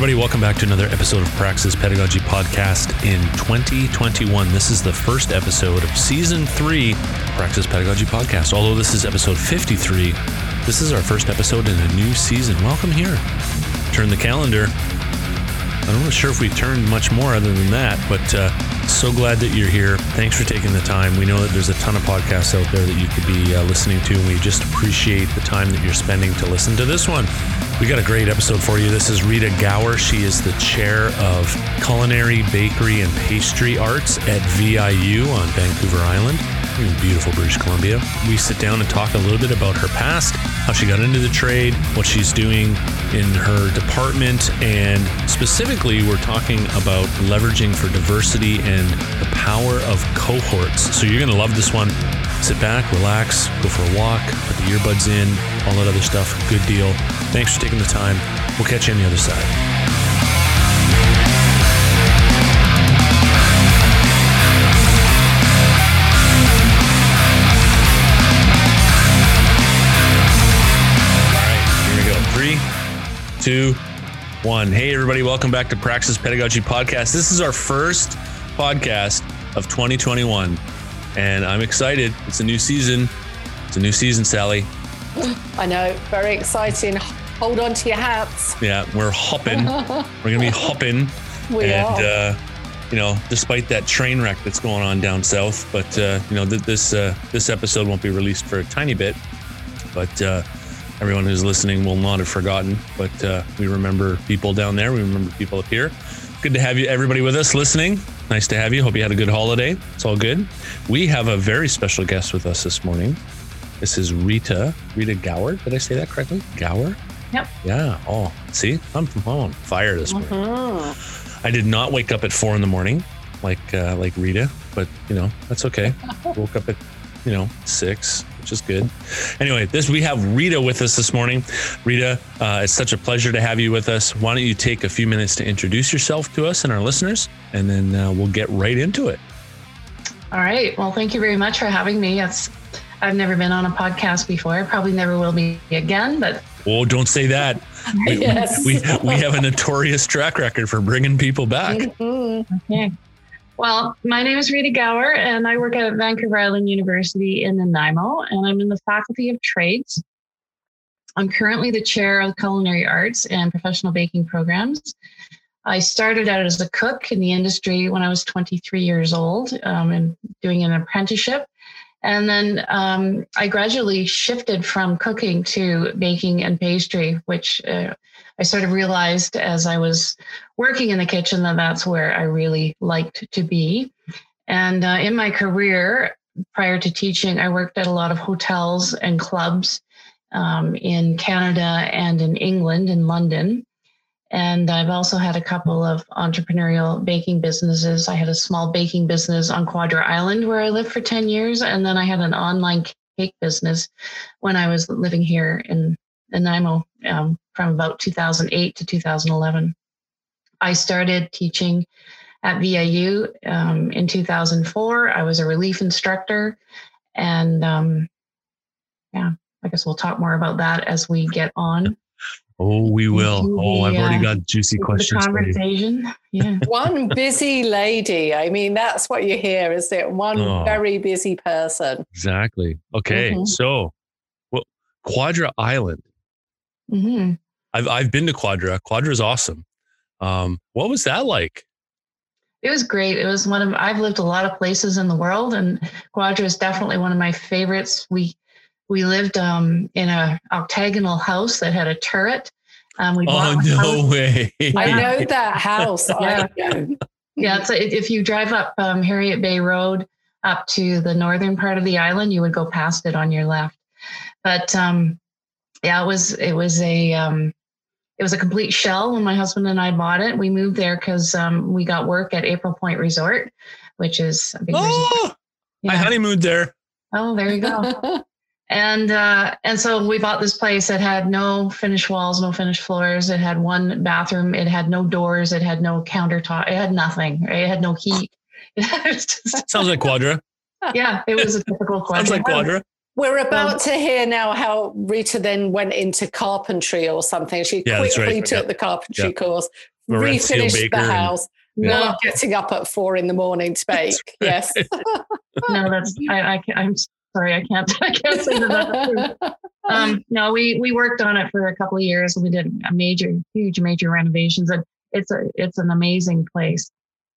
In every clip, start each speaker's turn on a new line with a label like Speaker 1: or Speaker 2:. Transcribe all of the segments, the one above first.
Speaker 1: Everybody, welcome back to another episode of Praxis Pedagogy Podcast in 2021. This is the first episode of season three, Praxis Pedagogy Podcast. Although this is episode 53, this is our first episode in a new season. Welcome here. Turn the calendar. I'm not sure if we turned much more other than that, but uh, so glad that you're here. Thanks for taking the time. We know that there's a ton of podcasts out there that you could be uh, listening to, and we just appreciate the time that you're spending to listen to this one. We got a great episode for you. This is Rita Gower. She is the chair of culinary, bakery, and pastry arts at VIU on Vancouver Island in beautiful British Columbia. We sit down and talk a little bit about her past, how she got into the trade, what she's doing in her department, and specifically, we're talking about leveraging for diversity and the power of cohorts. So you're going to love this one. Sit back, relax, go for a walk, put the earbuds in, all that other stuff. Good deal. Thanks for taking the time. We'll catch you on the other side. Two, one. Hey, everybody, welcome back to Praxis Pedagogy Podcast. This is our first podcast of 2021, and I'm excited. It's a new season. It's a new season, Sally.
Speaker 2: I know, very exciting. Hold on to your hats.
Speaker 1: Yeah, we're hopping. we're gonna be hopping,
Speaker 2: We
Speaker 1: and
Speaker 2: are.
Speaker 1: uh, you know, despite that train wreck that's going on down south, but uh, you know, th- this uh, this episode won't be released for a tiny bit, but uh, everyone who's listening will not have forgotten. But uh, we remember people down there. We remember people up here. Good to have you, everybody, with us listening. Nice to have you. Hope you had a good holiday. It's all good. We have a very special guest with us this morning. This is Rita, Rita Gower. Did I say that correctly? Gower?
Speaker 2: Yep.
Speaker 1: Yeah. Oh, see, I'm from home. Fire this morning.
Speaker 2: Mhm.
Speaker 1: I did not wake up at four in the morning, like uh, like Rita, but you know that's okay. Woke up at you know six, which is good. Anyway, this we have Rita with us this morning. Rita, uh, it's such a pleasure to have you with us. Why don't you take a few minutes to introduce yourself to us and our listeners, and then uh, we'll get right into it.
Speaker 3: All right. Well, thank you very much for having me. It's, I've never been on a podcast before. Probably never will be again, but
Speaker 1: Oh, don't say that. We,
Speaker 2: Yes.
Speaker 1: we, we have a notorious track record for bringing people back.
Speaker 2: Mhm.
Speaker 3: okay. Well, my name is Rita Gower, and I work at Vancouver Island University in Nanaimo, and I'm in the Faculty of Trades. I'm currently the chair of culinary arts and professional baking programs. I started out as a cook in the industry when I was 23 years old um, and doing an apprenticeship. And then um, I gradually shifted from cooking to baking and pastry, which uh, I sort of realized as I was working in the kitchen that that's where I really liked to be. And uh, in my career, prior to teaching, I worked at a lot of hotels and clubs um, in Canada and in England, in London. And I've also had a couple of entrepreneurial baking businesses. I had a small baking business on Quadra Island where I lived for 10 years. And then I had an online cake business when I was living here in Nanaimo um, from about 2008 to 2011. I started teaching at VIU um, in 2004. I was a relief instructor. And um, yeah, I guess we'll talk more about that as we get on.
Speaker 1: Oh, we will. Oh, I've already got juicy
Speaker 3: with the
Speaker 1: questions for you.
Speaker 3: conversation. Yeah.
Speaker 2: One busy lady. I mean, that's what you hear, is it? One
Speaker 1: Oh.
Speaker 2: very busy person.
Speaker 1: Exactly. Okay.
Speaker 3: Mhm.
Speaker 1: So, well, Quadra Island.
Speaker 3: Hmm
Speaker 1: I've I've been to Quadra. Quadra is awesome. Um, what was that like?
Speaker 3: It was great. It was one of I've lived a lot of places in the world, and Quadra is definitely one of my favorites. We we lived um, in a octagonal house that had a turret. Um, we
Speaker 1: Oh no
Speaker 3: house-
Speaker 1: way!
Speaker 2: I know that house.
Speaker 3: Yeah. Yeah, so if if you drive up um, Harriet Bay Road up to the northern part of the island, you would go past it on your left. But um, yeah, it was it was a um, it was a complete shell when my husband and I bought it. We moved there because um, we got work at April Point Resort, which is a big resort.
Speaker 1: Oh, I
Speaker 3: Yeah.
Speaker 1: honeymooned there.
Speaker 3: Oh, there you go. and uh, and so we bought this place that had no finished walls, no finished floors. It had one bathroom. It had no doors. It had no countertop. It had nothing. It had no heat. It just,
Speaker 1: Sounds like Quadra.
Speaker 3: yeah, it was a typical
Speaker 1: Quadra.
Speaker 3: Sounds
Speaker 1: like Quadra.
Speaker 2: We're about to hear now how Rita then went into carpentry or something. She
Speaker 1: Yeah,
Speaker 2: quickly
Speaker 1: right.
Speaker 2: took
Speaker 1: Yeah.
Speaker 2: the carpentry
Speaker 1: Yeah.
Speaker 2: course,
Speaker 1: Lorenz
Speaker 2: refinished the
Speaker 1: Baker and-
Speaker 2: house,
Speaker 1: Yeah.
Speaker 2: not getting up at four in the morning to bake. Yes.
Speaker 3: no, that's I, I can, I'm sorry, I can't I can't say that. That's. Um, no, we we worked on it for a couple of years. We did a major, huge, major renovations, and it's a it's an amazing place.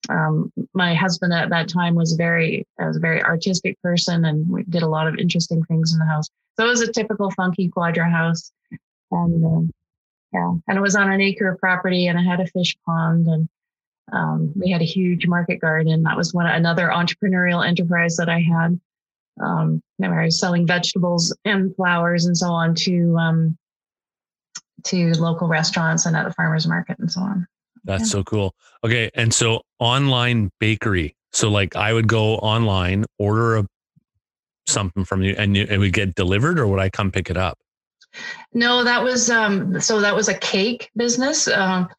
Speaker 3: Um, my husband at that time was very was a very artistic person, and we did a lot of interesting things in the house. So it was a typical funky quadra house, and um, yeah, and it was on an acre of property, and it had a fish pond, and um, we had a huge market garden. That was one another entrepreneurial enterprise that I had. Um, where I was selling vegetables and flowers and so on to um, to local restaurants and at the farmers market and so on.
Speaker 1: That's
Speaker 3: Yeah.
Speaker 1: so cool. Okay. And so online bakery. So like I would go online, order a something from you and you, it would get delivered or would I come pick it up?
Speaker 3: No, that was um, so that was a cake business. Um,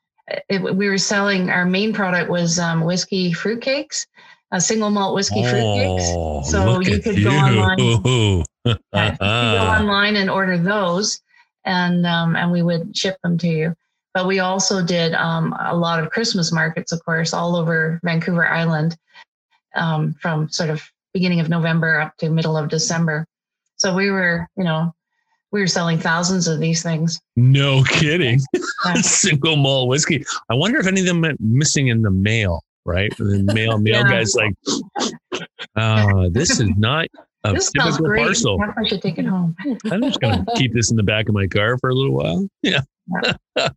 Speaker 3: it, we were selling our main product was um, whiskey fruitcakes, uh, single malt whiskey fruitcakes. So
Speaker 1: Oh, look
Speaker 3: you could go online.
Speaker 1: you.
Speaker 3: Yeah, you could go online and order those, and um, and we would ship them to you. But we also did um, a lot of Christmas markets, of course, all over Vancouver Island, um, from sort of beginning of November up to middle of December. So we were, you know, we were selling thousands of these things.
Speaker 1: no kidding.
Speaker 3: Yeah.
Speaker 1: Single malt whiskey. I wonder if any of them went missing in the mail, right? The mail mail
Speaker 3: Yeah.
Speaker 1: guy's like, uh, this is not a
Speaker 3: this
Speaker 1: typical parcel.
Speaker 3: I should take it home.
Speaker 1: I'm just gonna keep this in the back of my car for a little while. Yeah.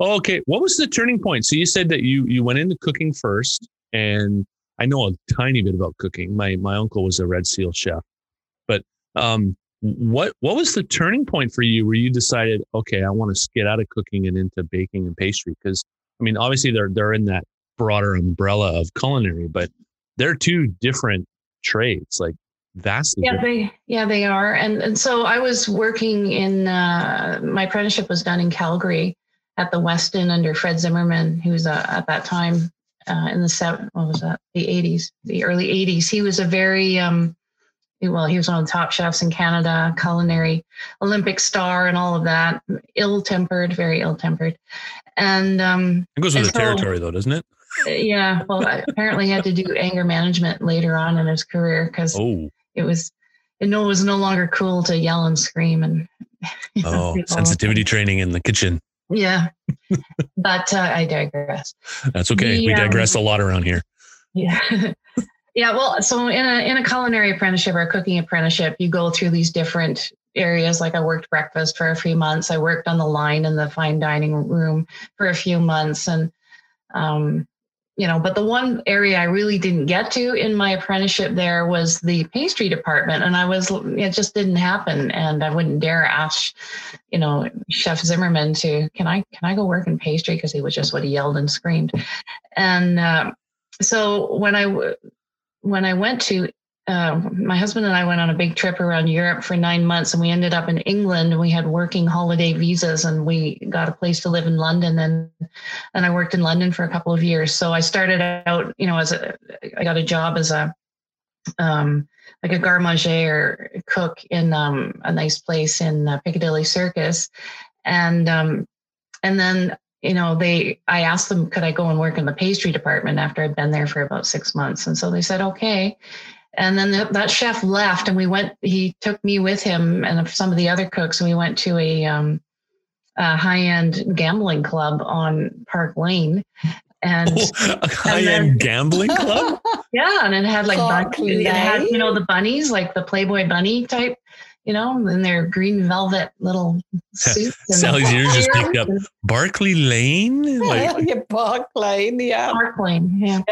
Speaker 1: okay. What was the turning point? So you said that you you went into cooking first, and I know a tiny bit about cooking. My my uncle was a Red Seal chef, but um, what what was the turning point for you where you decided, okay, I want to get out of cooking and into baking and pastry? Because I mean, obviously they're they're in that broader umbrella of culinary, but they're two different trades, like vastly
Speaker 3: Yeah, they yeah they are, and and so I was working in uh, my apprenticeship was done in Calgary at the Westin under Fred Zimmerman, who was uh, at that time uh, in the seven what was that the eighties, the early eighties. He was a very um, well, he was one of the top chefs in Canada, culinary Olympic star, and all of that. Ill tempered, very ill tempered, and um,
Speaker 1: It goes with the
Speaker 3: so-
Speaker 1: territory, though, doesn't it?
Speaker 3: yeah, well, apparently he had to do anger management later on in his career because
Speaker 1: Oh,
Speaker 3: it was it no was no longer cool to yell and scream and you know,
Speaker 1: oh, sensitivity training in the kitchen.
Speaker 3: yeah. But uh, i digress.
Speaker 1: That's okay. we
Speaker 3: The, um,
Speaker 1: digress a lot around here.
Speaker 3: yeah. Yeah well so in a in a culinary apprenticeship or a cooking apprenticeship you go through these different areas. Like i worked breakfast for a few months. I worked on the line in the fine dining room for a few months. And um you know but the one area i really didn't get to in my apprenticeship there was the pastry department. And i was it just didn't happen. And i wouldn't dare ask you know chef zimmerman to can i can i go work in pastry? Because he was just what he yelled and screamed. And uh, so when I, when i went to uh, my husband and I went on a big trip around Europe for nine months, and we ended up in England. And we had working holiday visas, and we got a place to live in London. And and I worked in London for a couple of years. So I started out, you know, as a I got a job as a um, like a garde manger or cook in um, a nice place in uh, Piccadilly Circus, and um, and then you know they I asked them could I go and work in the pastry department after I'd been there for about six months, and so they said okay. And then the, that chef left, and we went. He took me with him and some of the other cooks, and we went to a, um, a high-end gambling club on Park Lane. And
Speaker 1: Oh, a high
Speaker 3: then-
Speaker 1: end gambling club?
Speaker 3: yeah, and it had like
Speaker 2: Park
Speaker 3: bun- it had, you know the bunnies, like the Playboy bunny type, you know, in their green velvet little suits. and-
Speaker 1: Sally's ears just picked up. Barclay Lane? Like,
Speaker 2: yeah, Park Lane, yeah.
Speaker 3: Park Lane, yeah.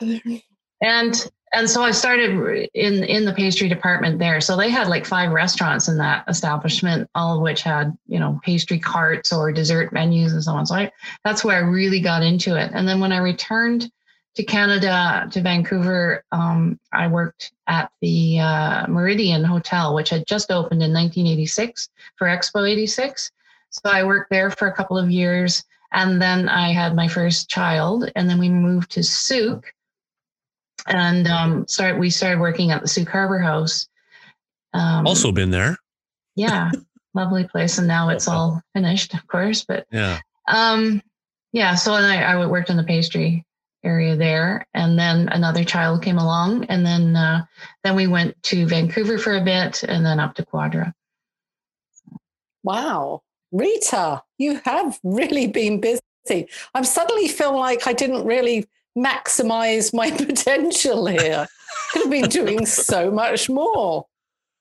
Speaker 2: yeah.
Speaker 3: and and so I started in in the pastry department there. So they had like five restaurants in that establishment, all of which had you know pastry carts or dessert menus and so on. So I, that's where I really got into it. And then when I returned to Canada to Vancouver, um, I worked at the uh, Meridien Hotel, which had just opened in 1986 for Expo 86. So I worked there for a couple of years, and then I had my first child, and then we moved to Sooke and um, start we started working at the Sooke Harbor House. Um,
Speaker 1: Also been there.
Speaker 3: yeah, lovely place. And now it's all finished, of course. But
Speaker 1: Yeah.
Speaker 3: um, yeah, so and I, I worked in the pastry area there, and then another child came along, and then uh, then we went to Vancouver for a bit, and then up to Quadra.
Speaker 2: Wow. Rita, you have really been busy. I'm suddenly feel like I didn't really maximize my potential here. Could have been doing so much more.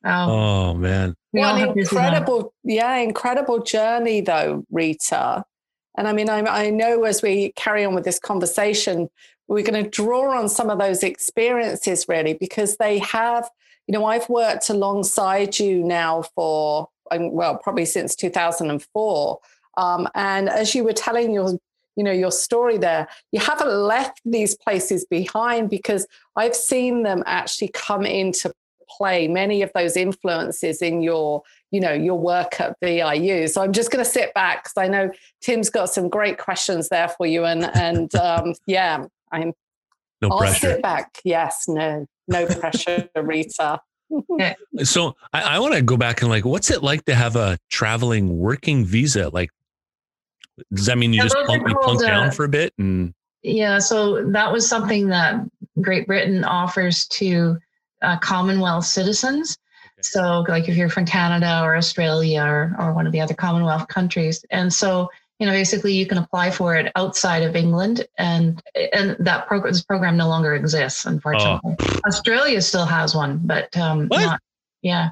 Speaker 3: Wow,
Speaker 1: Oh man.
Speaker 3: we
Speaker 2: What an
Speaker 3: have busy lives.
Speaker 2: incredible, yeah, incredible journey though, Rita. And I mean, I, I know as we carry on with this conversation, we're going to draw on some of those experiences really because they have, you know, I've worked alongside you now for, um, well, probably since 2004. Um, and as you were telling your, you know, your story there, you haven't left these places behind because I've seen them actually come into play many of those influences in your you know your work at VIU. So I'm just going to sit back because I know Tim's got some great questions there for you, and and um, yeah, I'm.
Speaker 1: No pressure.
Speaker 2: I'll
Speaker 1: pressure.
Speaker 2: sit back. Yes, no, no pressure, Rita.
Speaker 1: So I, I want to go back and like, what's it like to have a traveling working visa? Like, does that mean you
Speaker 3: Yeah,
Speaker 1: just plunk, you plunk
Speaker 3: uh,
Speaker 1: down for a bit and
Speaker 3: Yeah, so that was something that Great Britain offers to uh, Commonwealth citizens. So, like if you're from Canada or Australia or, or one of the other Commonwealth countries, and so you know, basically, you can apply for it outside of England, and and that program this program no longer exists, unfortunately. Australia still has one, but um,
Speaker 1: What?
Speaker 3: not yeah,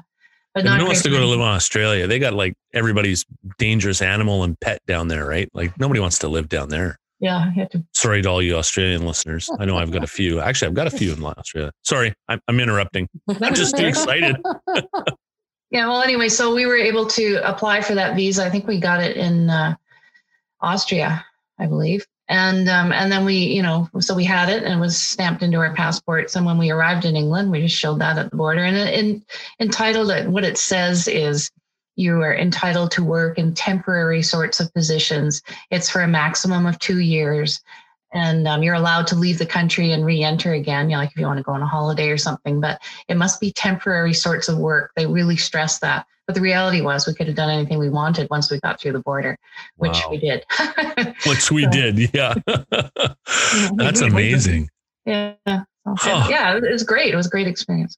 Speaker 3: not
Speaker 1: wants to go to live in Australia? They got like everybody's dangerous animal and pet down there, right? Like nobody wants to live down there.
Speaker 3: Yeah, to
Speaker 1: Sorry to all you Australian listeners. I know I've got a few. Actually, I've got a few in Australia. Sorry, I'm, I'm interrupting. I'm just too excited.
Speaker 3: Yeah, well, anyway, so we were able to apply for that visa. I think we got it in uh, Austria, I believe. And um, and then we, you know, so we had it and it was stamped into our passports. And when we arrived in England, we just showed that at the border. And it, entitled it, what it says is you are entitled to work in temporary sorts of positions. It's for a maximum of two years. And um, you're allowed to leave the country and re-enter again, you know, like if you want to go on a holiday or something. But it must be temporary sorts of work. They really stress that. But the reality was we could have done anything we wanted once we got through the border, which
Speaker 1: Wow.
Speaker 3: we did.
Speaker 1: Which we did. Yeah. That's amazing.
Speaker 3: yeah.
Speaker 1: Huh.
Speaker 3: Yeah, it was great. It was a great experience.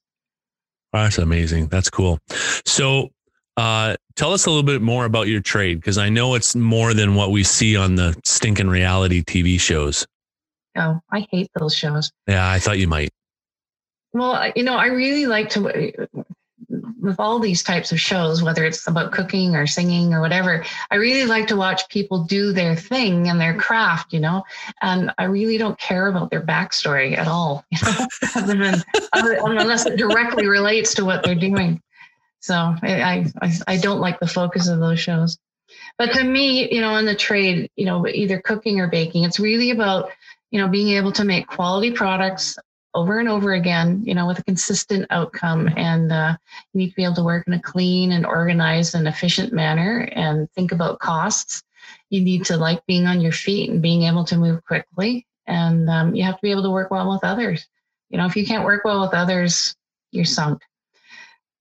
Speaker 1: That's amazing. That's cool. So, uh, tell us a little bit more about your trade because I know it's more than what we see on the stinking reality TV shows.
Speaker 3: Oh, I hate those shows.
Speaker 1: Yeah, I thought you might.
Speaker 3: Well, you know, I really like to, with all these types of shows, whether it's about cooking or singing or whatever, I really like to watch people do their thing and their craft, you know, and I really don't care about their backstory at all, you know, other than, other, unless it directly relates to what they're doing. So I, I, I don't like the focus of those shows. But to me, you know, in the trade, you know, either cooking or baking, it's really about, you know, being able to make quality products over and over again, you know, with a consistent outcome. And uh, you need to be able to work in a clean and organized and efficient manner and think about costs. You need to like being on your feet and being able to move quickly. And um, you have to be able to work well with others. You know, if you can't work well with others, you're sunk.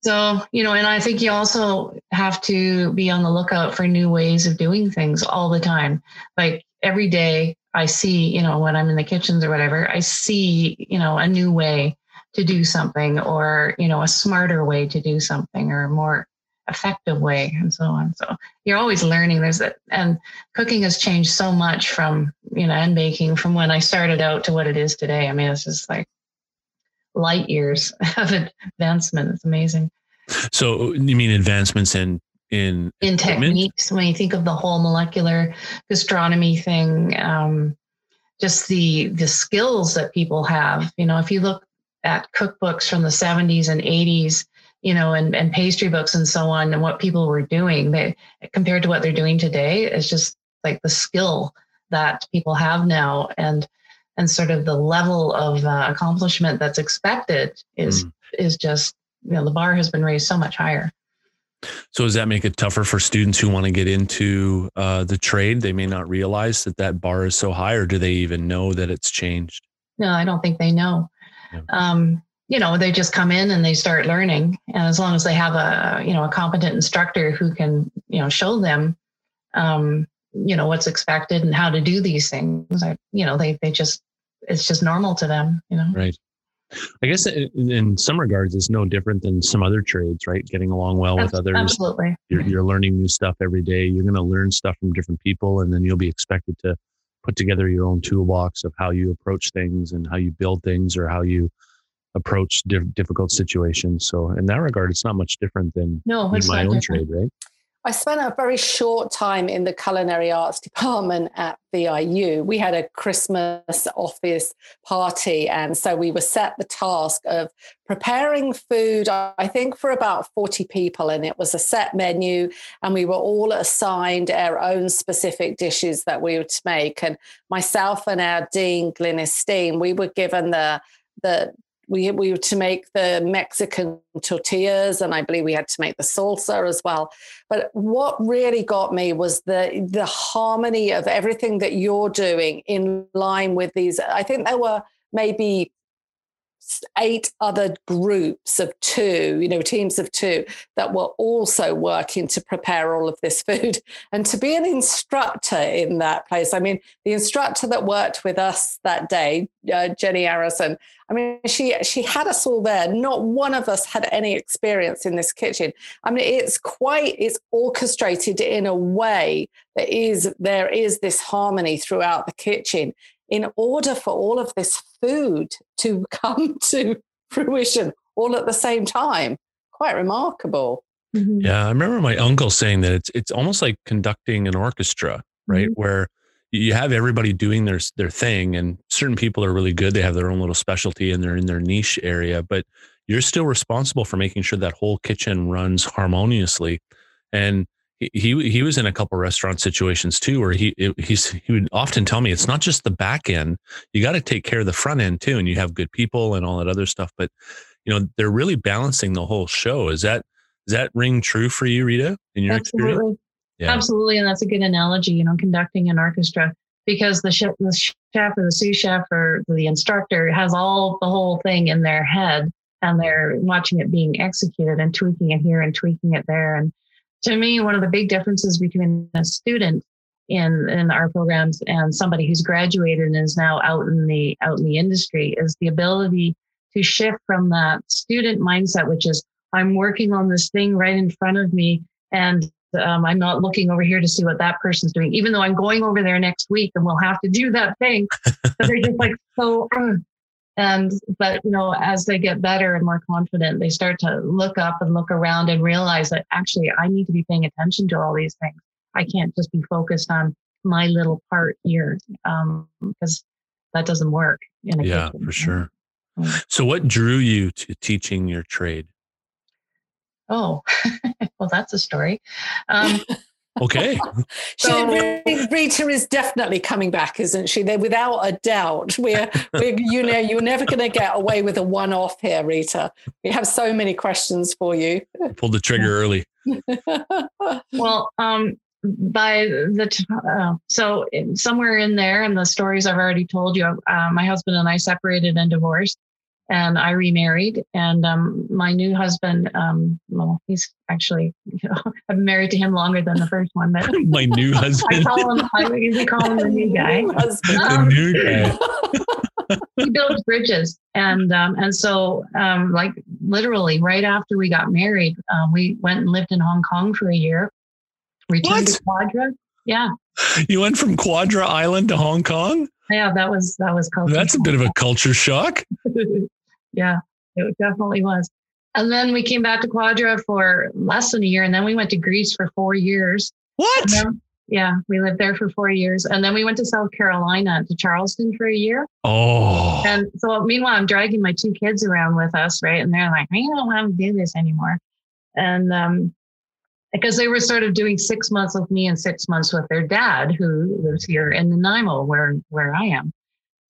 Speaker 3: So, you know, and I think you also have to be on the lookout for new ways of doing things all the time. Like every day, I see, you know, when I'm in the kitchens or whatever, I see, you know, a new way to do something or, you know, a smarter way to do something or a more effective way and so on. So you're always learning. There's that. And cooking has changed so much from, you know, and baking from when I started out to what it is today. I mean, it's just like light years of advancement. It's amazing.
Speaker 1: So, you mean advancements in in
Speaker 3: in techniques when you think of the whole molecular gastronomy thing um, just the the skills that people have you know if you look at cookbooks from the 70s and 80s you know and, and pastry books and so on and what people were doing they compared to what they're doing today it's just like the skill that people have now and and sort of the level of uh, accomplishment that's expected is
Speaker 1: Mm.
Speaker 3: is just you know the bar has been raised so much higher
Speaker 1: So, does that make it tougher for students who want to get into uh, the trade? They may not realize that that bar is so high, or do they even know that it's changed?
Speaker 3: No, I don't think they know.
Speaker 1: Yeah.
Speaker 3: Um, you know, they just come in and they start learning. And as long as they have a, you know, a competent instructor who can, you know, show them, um, you know, what's expected and how to do these things, I, you know, they, they just, it's just normal to them, you know?
Speaker 1: Right. I guess in some regards, it's no different than some other trades, right? Getting along well with others.
Speaker 3: Absolutely.
Speaker 1: You're, you're learning new stuff every day. You're going to learn stuff from different people, and then you'll be expected to put together your own toolbox of how you approach things and how you build things or how you approach difficult situations. So in that regard, it's not much different than
Speaker 3: no,
Speaker 1: in my own
Speaker 3: different.
Speaker 1: trade, right?
Speaker 2: I spent a very short time in the culinary arts department at VIU. We had a Christmas office party, and so we were set the task of preparing food, I think, for about 40 people. And it was a set menu, and we were all assigned our own specific dishes that we were to make. And myself and our dean, Glynis Steen, we were given the the we we were to make the Mexican tortillas, and I believe we had to make the salsa as well. But what really got me was the the harmony of everything that you're doing in line with these. I think there were maybe eight other groups of two, you know, teams of two that were also working to prepare all of this food. And to be an instructor in that place, I mean, the instructor that worked with us that day, uh, Jenny Harrison, I mean, she she had us all there. Not one of us had any experience in this kitchen. I mean, it's quite it's orchestrated in a way that is there is this harmony throughout the kitchen in order for all of this food to come to fruition all at the same time. Quite remarkable.
Speaker 1: Mm-hmm. Yeah, I remember my uncle saying that it's it's almost like conducting an orchestra, right? Mm-hmm. Where you have everybody doing their their thing, and certain people are really good. They have their own little specialty, and they're in their niche area. But you're still responsible for making sure that whole kitchen runs harmoniously. And he he was in a couple restaurant situations too where he he's he would often tell me it's not just the back end you got to take care of the front end too and you have good people and all that other stuff but you know they're really balancing the whole show is that does that ring true for you rita in your
Speaker 3: absolutely.
Speaker 1: experience
Speaker 3: yeah. absolutely and that's a good analogy you know conducting an orchestra because the chef, the chef or the sous chef or the instructor has all the whole thing in their head and they're watching it being executed and tweaking it here and tweaking it there and to me, one of the big differences between a student in in our programs and somebody who's graduated and is now out in the out in the industry is the ability to shift from that student mindset, which is I'm working on this thing right in front of me, and um, I'm not looking over here to see what that person's doing, even though I'm going over there next week and we'll have to do that thing. but they're just like so and but you know as they get better and more confident they start to look up and look around and realize that actually i need to be paying attention to all these things. I can't just be focused on my little part here um, because that doesn't work in a
Speaker 1: yeah
Speaker 3: kitchen.
Speaker 1: for sure. So what drew you to teaching your trade?
Speaker 3: Oh well that's a story. Um,
Speaker 1: Okay.
Speaker 2: so, Rita is definitely coming back, isn't she? They're without a doubt. We're, we're you know, you're never going to get away with a one-off here, Rita. We have so many questions for you.
Speaker 1: Pulled the trigger early.
Speaker 3: well, um, by the t- uh, so somewhere in there, and the stories I've already told you, uh, my husband and I separated and divorced and I remarried. And um, my new husband, um, well, he's actually, you know, I've been married to him longer than the first one. But
Speaker 1: my new husband.
Speaker 3: I call him, I usually call him the new guy. Um,
Speaker 1: the new guy.
Speaker 3: he builds bridges, and um, and so um, like literally right after we got married, um, we went and lived in Hong Kong for a year. Returned what? to Quadra. Yeah.
Speaker 1: You went from Quadra Island to Hong Kong.
Speaker 3: Yeah, that was that was
Speaker 1: culture. That's a bit of a culture shock.
Speaker 3: Yeah, it definitely was. And then we came back to Quadra for less than a year, and then we went to Greece for four years.
Speaker 1: What?
Speaker 3: Then, yeah, we lived there for four years, and then we went to South Carolina to Charleston for a year.
Speaker 1: Oh.
Speaker 3: And so, meanwhile, I'm dragging my two kids around with us, right? And they're like, "I don't want to do this anymore," and um, because they were sort of doing six months with me and six months with their dad, who lives here in Nanaimo, where where I am.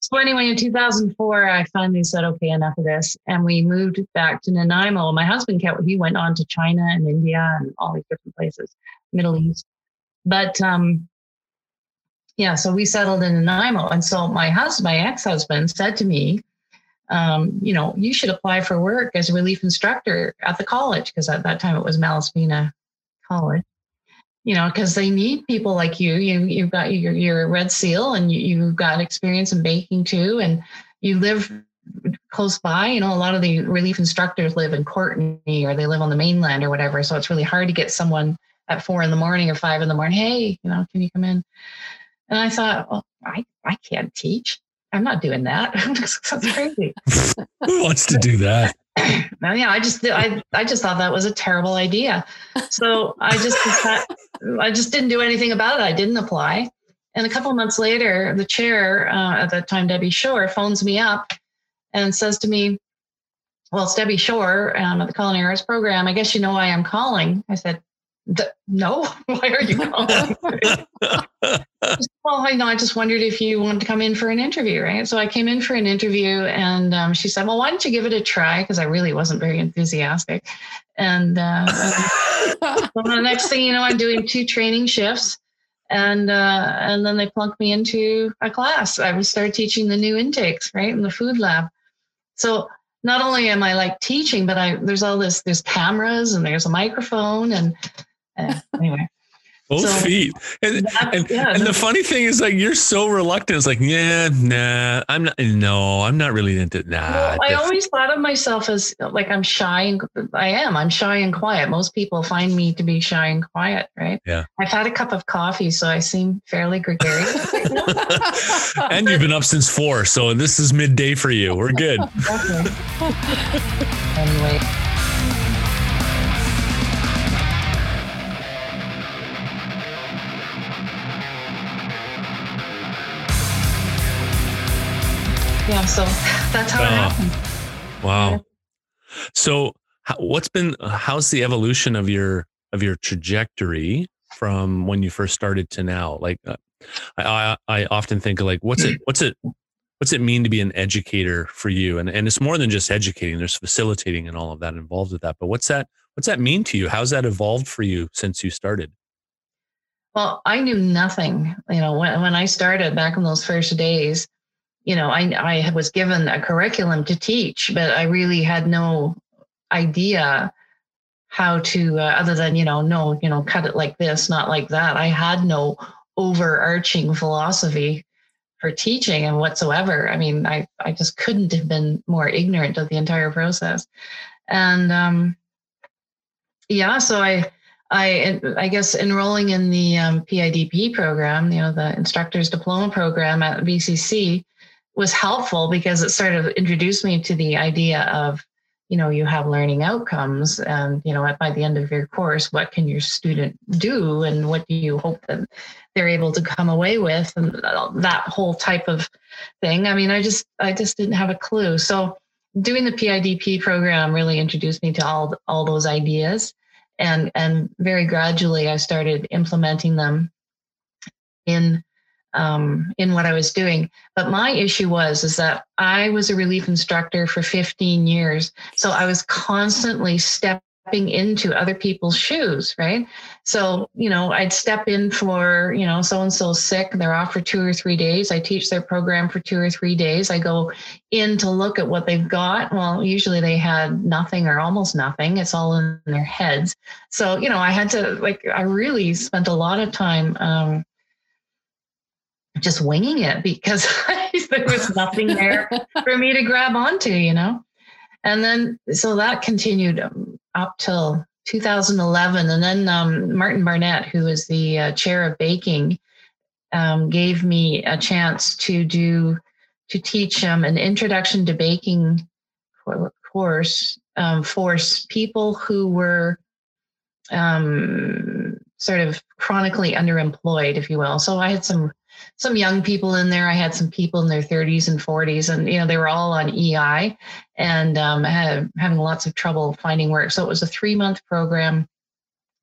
Speaker 3: So anyway, in 2004, I finally said, okay, enough of this. And we moved back to Nanaimo. My husband, kept he went on to China and India and all these different places, Middle East. But um, yeah, so we settled in Nanaimo. And so my husband, my ex-husband said to me, um, you know, you should apply for work as a relief instructor at the college because at that time it was Malaspina College. You know, because they need people like you. You you've got your your red seal, and you, you've got experience in baking too, and you live close by. You know, a lot of the relief instructors live in Courtenay, or they live on the mainland or whatever. So it's really hard to get someone at four in the morning or five in the morning. Hey, you know, can you come in? And I thought, well, I, I can't teach. I'm not doing that. That's crazy.
Speaker 1: Who wants to do that?
Speaker 3: Yeah, I just I I just thought that was a terrible idea. So I just I just didn't do anything about it. I didn't apply. And a couple months later, the chair uh, at that time, Debbie Shore, phones me up and says to me, "Well, it's Debbie Shore um, at the Culinary Arts Program. I guess you know why I'm calling." I said, no, why are you calling? well, I know. I just wondered if you wanted to come in for an interview, right? So I came in for an interview, and um, she said, "Well, why don't you give it a try?" Because I really wasn't very enthusiastic. And uh, well, the next thing you know, I'm doing two training shifts, and uh, and then they plunked me into a class. I would start teaching the new intakes, right, in the food lab. So not only am I like teaching, but I there's all this there's cameras and there's a microphone and uh, anyway.
Speaker 1: Both so, feet. And, and, yeah, and the funny thing is like you're so reluctant. It's like, yeah, nah, I'm not no, I'm not really into nah.
Speaker 3: Well, I always thought of myself as like I'm shy and I am. I'm shy and quiet. Most people find me to be shy and quiet, right?
Speaker 1: Yeah.
Speaker 3: I've had a cup of coffee, so I seem fairly gregarious.
Speaker 1: and you've been up since four, so this is midday for you. We're good.
Speaker 3: anyway. Yeah so that's how it happened.
Speaker 1: wow. Yeah. so what's been how's the evolution of your of your trajectory from when you first started to now? Like uh, I, I i often think like what's it what's it what's it mean to be an educator for you? And and it's more than just educating there's facilitating and all of that involved with that but what's that what's that mean to you? How's that evolved for you since you started?
Speaker 3: Well i knew nothing you know when, when i started back in those first days you know, I, I was given a curriculum to teach, but I really had no idea how to, uh, other than, you know, no, you know, cut it like this, not like that. I had no overarching philosophy for teaching and whatsoever. I mean, I, I just couldn't have been more ignorant of the entire process. And um, yeah, so I, I, I guess enrolling in the um, PIDP program, you know, the instructor's diploma program at VCC, was helpful because it sort of introduced me to the idea of you know you have learning outcomes and you know by the end of your course what can your student do and what do you hope that they're able to come away with and that whole type of thing. I mean i just i just didn't have a clue. So doing the pidp program really introduced me to all all those ideas. And and very gradually i started implementing them in um, in what I was doing. But my issue was is that I was a relief instructor for 15 years, so I was constantly stepping into other people's shoes, right? So you know, I'd step in for you know so and so sick, they're off for two or three days. I teach their program for two or three days. I go in to look at what they've got. Well, usually they had nothing or almost nothing. It's all in their heads. So you know, I had to like I really spent a lot of time. Um, just winging it because there was nothing there for me to grab onto, you know? And then, so that continued um, up till 2011. And then um, Martin Barnett, who is the uh, chair of baking, um, gave me a chance to do, to teach um, an introduction to baking course um, for people who were um, sort of chronically underemployed, if you will. So I had some some young people in there. I had some people in their 30s and 40s, and you know they were all on EI and um, had, having lots of trouble finding work. So it was a three month program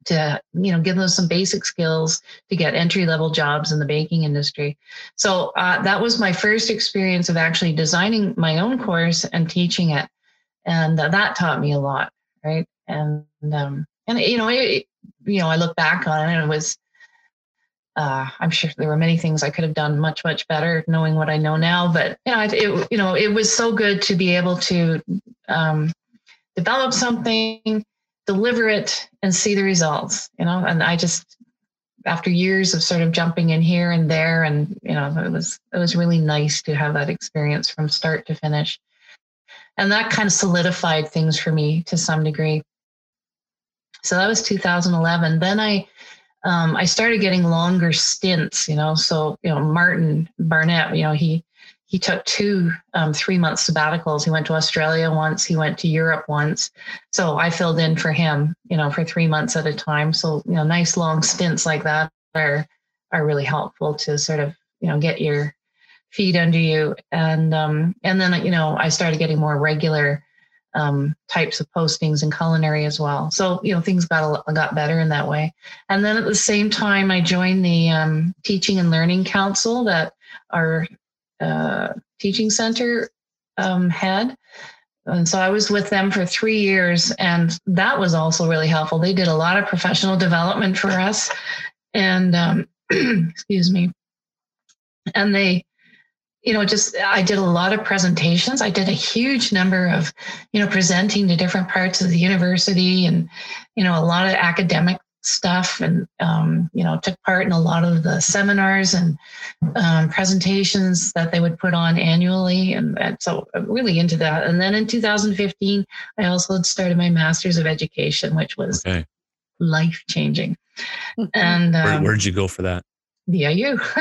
Speaker 3: to you know give them some basic skills to get entry level jobs in the banking industry. So uh, that was my first experience of actually designing my own course and teaching it, and uh, that taught me a lot, right? And um, and you know it, you know I look back on it and it was uh, I'm sure there were many things I could have done much, much better knowing what I know now. But you know, it, you know, it was so good to be able to um, develop something, deliver it, and see the results. You know, and I just after years of sort of jumping in here and there, and you know, it was it was really nice to have that experience from start to finish, and that kind of solidified things for me to some degree. So that was 2011. Then I um, I started getting longer stints, you know. So, you know, Martin Barnett, you know, he he took two um, three month sabbaticals. He went to Australia once, he went to Europe once. So I filled in for him, you know, for three months at a time. So, you know, nice long stints like that are are really helpful to sort of, you know, get your feet under you. And um, and then, you know, I started getting more regular um, types of postings in culinary as well. So you know things got a, got better in that way. And then at the same time, I joined the um, Teaching and Learning Council that our uh, teaching center um, had. And so I was with them for three years, and that was also really helpful. They did a lot of professional development for us, and um, excuse me, and they you know just i did a lot of presentations i did a huge number of you know presenting to different parts of the university and you know a lot of academic stuff and um, you know took part in a lot of the seminars and um, presentations that they would put on annually and, and so I'm really into that and then in 2015 i also had started my master's of education which was okay. life changing
Speaker 1: mm-hmm. and um, Where, where'd you go for that
Speaker 3: VIU.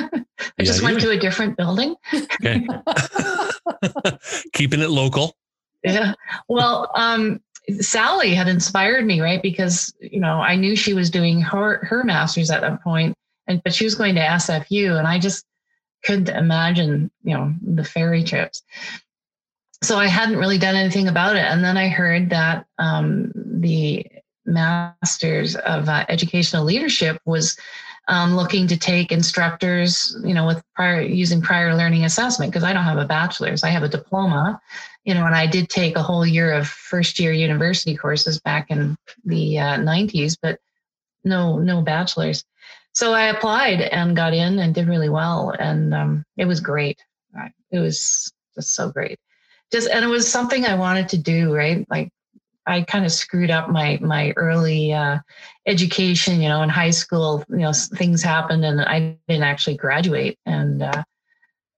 Speaker 3: I just went to a different building. Okay.
Speaker 1: Keeping it local.
Speaker 3: Yeah. Well, um, Sally had inspired me, right? Because, you know, I knew she was doing her, her master's at that point, and but she was going to SFU, and I just couldn't imagine, you know, the ferry trips. So I hadn't really done anything about it. And then I heard that um, the Masters of uh, Educational Leadership was um, looking to take instructors, you know, with prior using prior learning assessment because I don't have a bachelor's, I have a diploma, you know, and I did take a whole year of first year university courses back in the uh, 90s, but no, no bachelor's. So I applied and got in and did really well, and um, it was great. It was just so great. Just and it was something I wanted to do, right? Like I kind of screwed up my my early uh, education. You know, in high school, you know, things happened, and I didn't actually graduate, and uh,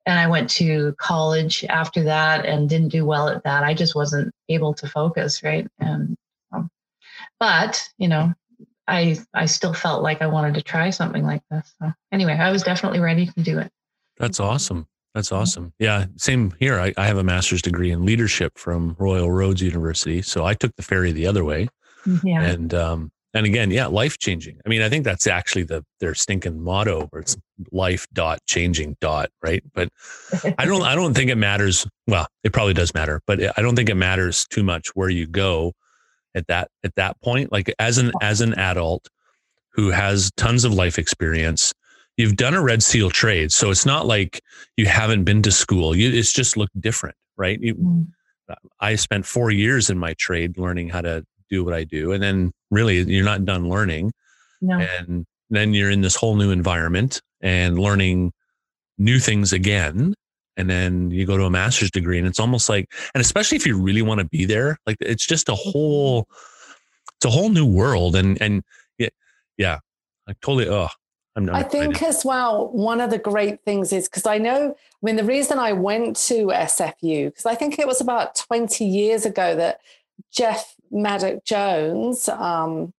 Speaker 3: and I went to college after that, and didn't do well at that. I just wasn't able to focus, right? And um, but you know, I I still felt like I wanted to try something like this. So anyway, I was definitely ready to do it.
Speaker 1: That's awesome. That's awesome. Yeah, same here. I, I, have a master's degree in leadership from Royal Roads University, so I took the ferry the other way. Yeah. And um, and again, yeah, life changing. I mean, I think that's actually the their stinking motto, where it's life dot changing dot right. But I don't I don't think it matters. Well, it probably does matter, but I don't think it matters too much where you go at that at that point. Like as an as an adult who has tons of life experience you've done a red seal trade so it's not like you haven't been to school. You, it's just looked different right? You, mm. i spent four years in my trade learning how to do what i do and then really you're not done learning. No. and then you're in this whole new environment and learning new things again and then you go to a master's degree and it's almost like and especially if you really want to be there like it's just a whole it's a whole new world and and yeah yeah i totally oh
Speaker 2: I'm not. I think as well, one of the great things is because I know, I mean, the reason I went to SFU, because I think it was about 20 years ago that Jeff Maddock Jones, um,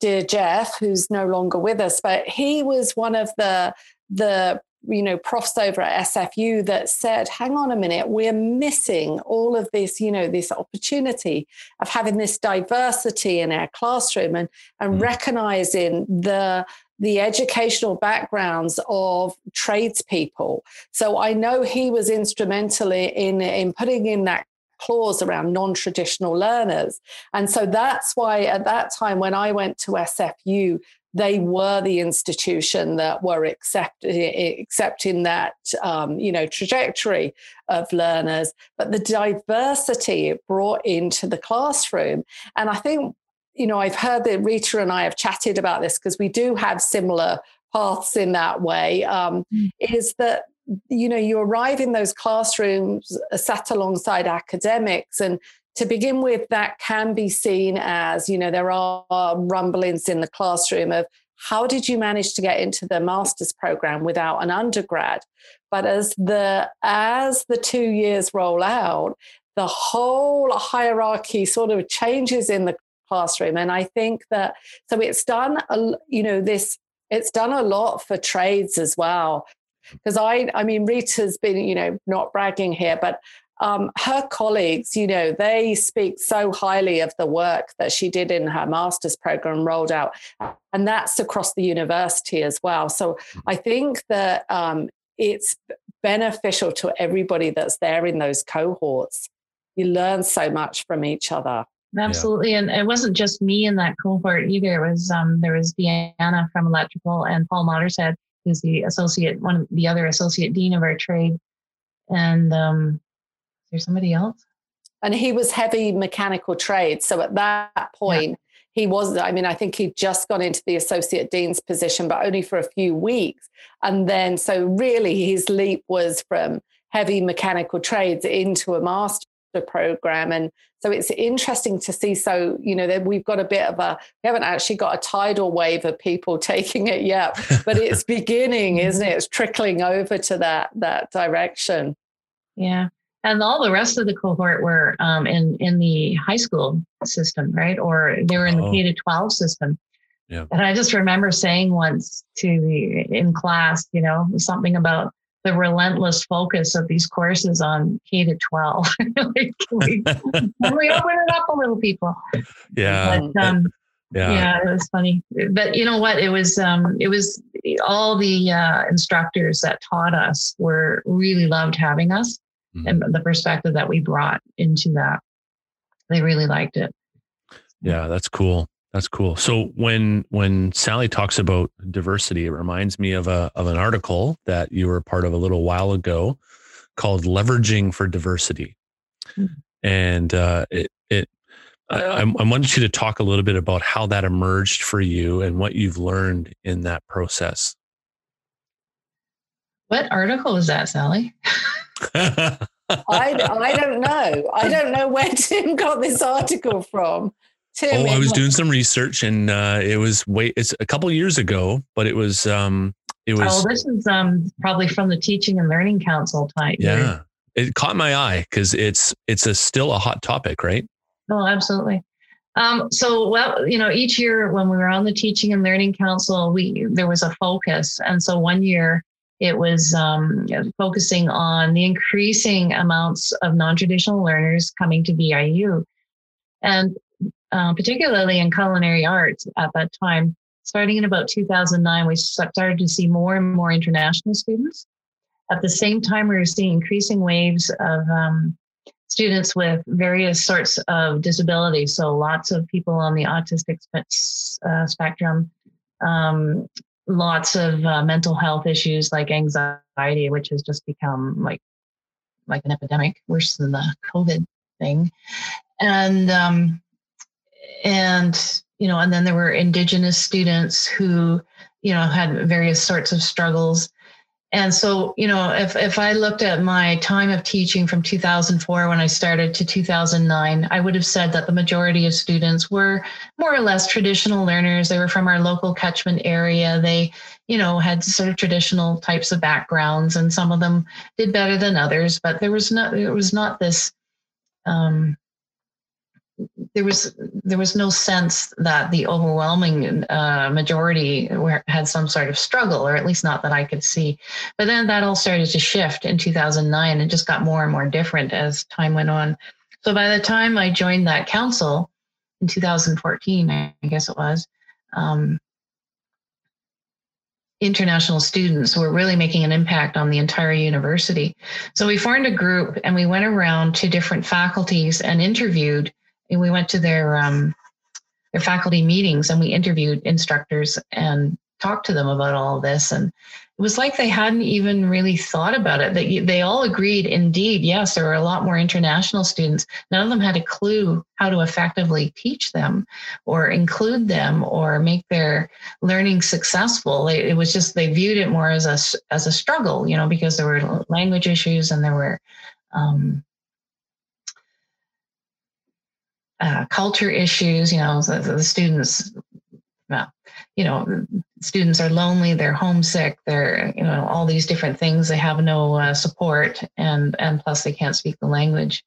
Speaker 2: dear Jeff, who's no longer with us, but he was one of the the you know profs over at SFU that said, "Hang on a minute, we're missing all of this, you know, this opportunity of having this diversity in our classroom and and mm. recognizing the the educational backgrounds of tradespeople. So I know he was instrumental in, in putting in that clause around non-traditional learners. And so that's why at that time when I went to SFU, they were the institution that were accept, accepting that um, you know trajectory of learners, but the diversity it brought into the classroom. And I think you know, I've heard that Rita and I have chatted about this because we do have similar paths in that way um, mm. is that you know you arrive in those classrooms uh, sat alongside academics and to begin with that can be seen as you know there are rumblings in the classroom of how did you manage to get into the master's program without an undergrad but as the as the two years roll out the whole hierarchy sort of changes in the classroom and i think that so it's done a, you know this it's done a lot for trades as well because i i mean rita's been you know not bragging here but um, her colleagues, you know, they speak so highly of the work that she did in her master's program rolled out. And that's across the university as well. So I think that um, it's beneficial to everybody that's there in those cohorts. You learn so much from each other.
Speaker 3: Absolutely. Yeah. And it wasn't just me in that cohort either. It was um, there was Deanna from electrical and Paul Mottershead, who's the associate, one of the other associate dean of our trade. And um, there's somebody else.
Speaker 2: And he was heavy mechanical trade. So at that point, yeah. he was, I mean, I think he'd just gone into the associate dean's position, but only for a few weeks. And then, so really his leap was from heavy mechanical trades into a master program. And so it's interesting to see. So, you know, that we've got a bit of a, we haven't actually got a tidal wave of people taking it yet, but it's beginning, isn't it? It's trickling over to that, that direction.
Speaker 3: Yeah and all the rest of the cohort were um, in in the high school system, right? Or they were in the oh. K to twelve system. Yeah. And I just remember saying once to the in class, you know, something about the relentless focus of these courses on K to twelve. like, can, we, can we open it up a little, people?
Speaker 1: Yeah. But, um,
Speaker 3: yeah. yeah, it was funny. But you know what? It was um, it was all the uh, instructors that taught us were really loved having us mm-hmm. and the perspective that we brought into that. They really liked it.
Speaker 1: Yeah, that's cool. That's cool. So when when Sally talks about diversity, it reminds me of a of an article that you were part of a little while ago called "Leveraging for Diversity," mm-hmm. and uh, it it I, I wanted you to talk a little bit about how that emerged for you and what you've learned in that process.
Speaker 3: What article is that, Sally?
Speaker 2: I, I don't know. I don't know where Tim got this article from.
Speaker 1: Oh, I was doing some research, and uh, it was wait, it's a couple years ago, but it was um, it was.
Speaker 3: Oh, this is um, probably from the Teaching and Learning Council type.
Speaker 1: Yeah, it caught my eye because it's it's a still a hot topic, right?
Speaker 3: Oh, absolutely. Um, so, well, you know, each year when we were on the Teaching and Learning Council, we there was a focus, and so one year it was um, focusing on the increasing amounts of non traditional learners coming to VIU. And uh, particularly in culinary arts at that time, starting in about 2009, we started to see more and more international students. At the same time, we were seeing increasing waves of um, students with various sorts of disabilities. So, lots of people on the autistic uh, spectrum, um, lots of uh, mental health issues like anxiety, which has just become like like an epidemic, worse than the COVID thing, and um, and you know, and then there were indigenous students who you know had various sorts of struggles and so, you know, if, if I looked at my time of teaching from 2004 when I started to 2009, I would have said that the majority of students were more or less traditional learners. They were from our local catchment area. They, you know, had sort of traditional types of backgrounds, and some of them did better than others. But there was not there was not this um, there was there was no sense that the overwhelming uh, majority were, had some sort of struggle, or at least not that I could see. But then that all started to shift in 2009, and just got more and more different as time went on. So by the time I joined that council in 2014, I guess it was. Um, international students were really making an impact on the entire university. So we formed a group and we went around to different faculties and interviewed and we went to their um, their faculty meetings and we interviewed instructors and talked to them about all this and it was like they hadn't even really thought about it. They, they all agreed, indeed, yes, there were a lot more international students. None of them had a clue how to effectively teach them or include them or make their learning successful. It, it was just, they viewed it more as a, as a struggle, you know, because there were language issues and there were, um, uh, culture issues, you know, the, the students, well, you know, students are lonely, they're homesick, they're, you know, all these different things. They have no uh, support, and and plus they can't speak the language.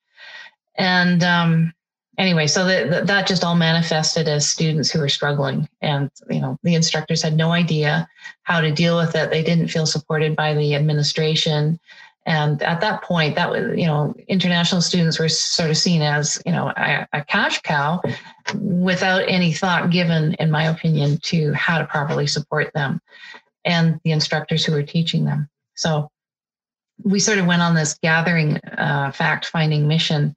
Speaker 3: And um, anyway, so that that just all manifested as students who were struggling, and you know, the instructors had no idea how to deal with it. They didn't feel supported by the administration. And at that point, that was, you know, international students were sort of seen as, you know, a, a, cash cow without any thought given, in my opinion, to how to properly support them and the instructors who were teaching them. So we sort of went on this gathering, uh, fact finding mission.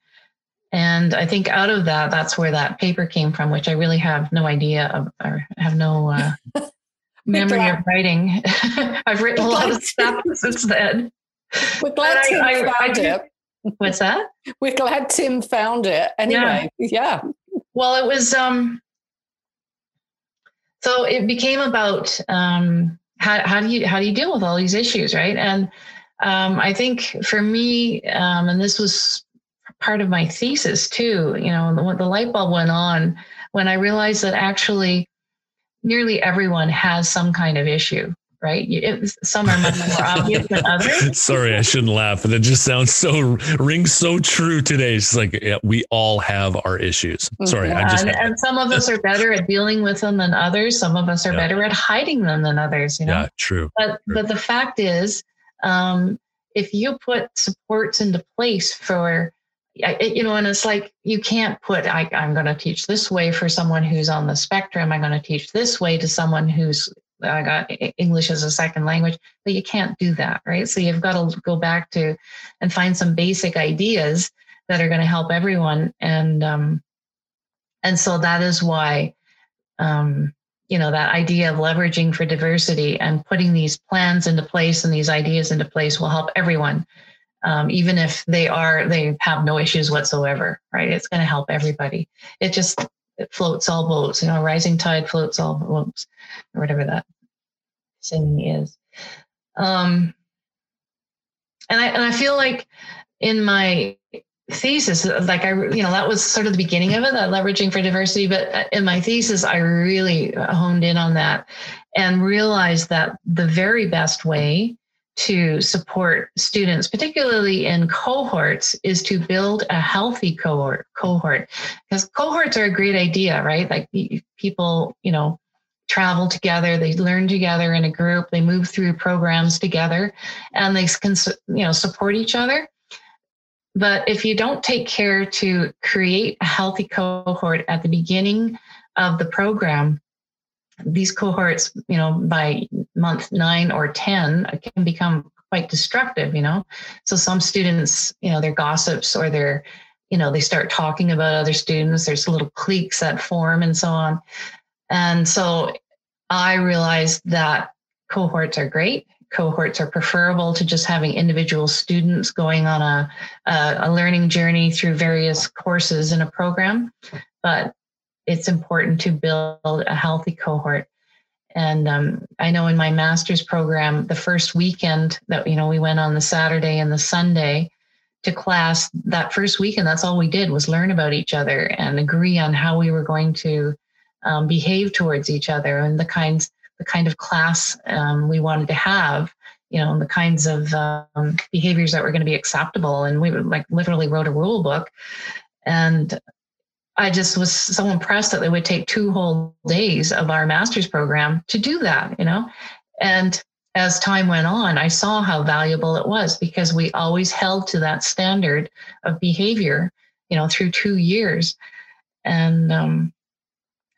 Speaker 3: And I think out of that, that's where that paper came from, which I really have no idea of, or have no uh, memory of writing. I've written a lot of stuff since then.
Speaker 2: We're glad Tim I, found I, it.
Speaker 3: What's that?
Speaker 2: We're glad Tim found it. Anyway, yeah. yeah.
Speaker 3: Well, it was um so it became about um how, how do you how do you deal with all these issues, right? And um, I think for me, um, and this was part of my thesis too, you know, the, the light bulb went on when I realized that actually nearly everyone has some kind of issue right? It, some are much more obvious than others.
Speaker 1: Sorry, I shouldn't laugh, but it just sounds so rings so true today. It's like yeah, we all have our issues. Sorry,
Speaker 3: yeah,
Speaker 1: I just
Speaker 3: and, and, some of us are better at dealing with them than others. Some of us are yeah. better at hiding them than others. You know,
Speaker 1: yeah, true.
Speaker 3: But
Speaker 1: true.
Speaker 3: but the fact is, um, if you put supports into place for you know, and it's like you can't put, I, I'm going to teach this way for someone who's on the spectrum. I'm going to teach this way to someone who's I got English as a second language, but you can't do that, right? So you've got to go back to and find some basic ideas that are going to help everyone, and um, and so that is why, um, you know, that idea of leveraging for diversity and putting these plans into place and these ideas into place will help everyone, um, even if they are they have no issues whatsoever, right? It's going to help everybody. It just it floats all boats, you know, rising tide floats all boats, or whatever that saying is. Um, and I and I feel like in my thesis, like I, you know, that was sort of the beginning of it, that leveraging for diversity. But in my thesis, I really honed in on that and realized that the very best way to support students, particularly in cohorts, is to build a healthy cohort. Cohort, because cohorts are a great idea, right? Like people, you know, travel together, they learn together in a group, they move through programs together, and they can, you know, support each other. But if you don't take care to create a healthy cohort at the beginning of the program, these cohorts, you know, by month nine or 10 can become quite destructive, you know. So some students, you know, they're gossips or they're, you know, they start talking about other students. There's little cliques that form and so on. And so I realized that cohorts are great. Cohorts are preferable to just having individual students going on a, a, a learning journey through various courses in a program. But it's important to build a healthy cohort. And um, I know in my master's program, the first weekend that you know we went on the Saturday and the Sunday to class. That first weekend, that's all we did was learn about each other and agree on how we were going to um, behave towards each other and the kinds, the kind of class um, we wanted to have. You know, and the kinds of um, behaviors that were going to be acceptable. And we like literally wrote a rule book. And I just was so impressed that they would take two whole days of our master's program to do that, you know? And as time went on, I saw how valuable it was because we always held to that standard of behavior, you know, through two years. And um,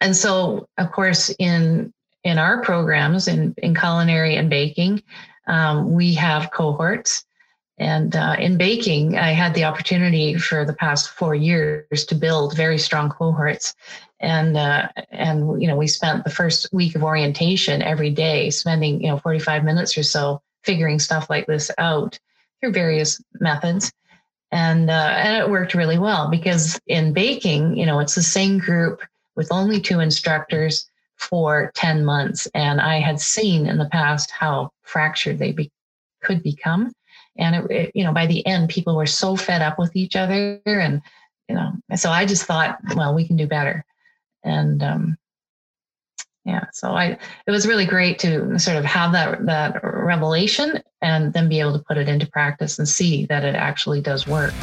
Speaker 3: and so, of course, in in our programs in, in culinary and baking, um, we have cohorts And uh, in baking, I had the opportunity for the past four years to build very strong cohorts. And uh, and you know we spent the first week of orientation every day, spending you know 45 minutes or so figuring stuff like this out through various methods. And uh, and it worked really well because in baking, you know, it's the same group with only two instructors for 10 months. And I had seen in the past how fractured they be- could become and it, it, you know by the end people were so fed up with each other and you know so i just thought well we can do better. And um yeah so i it was really great to sort of have that that revelation and then be able to put it into practice and see that it actually does work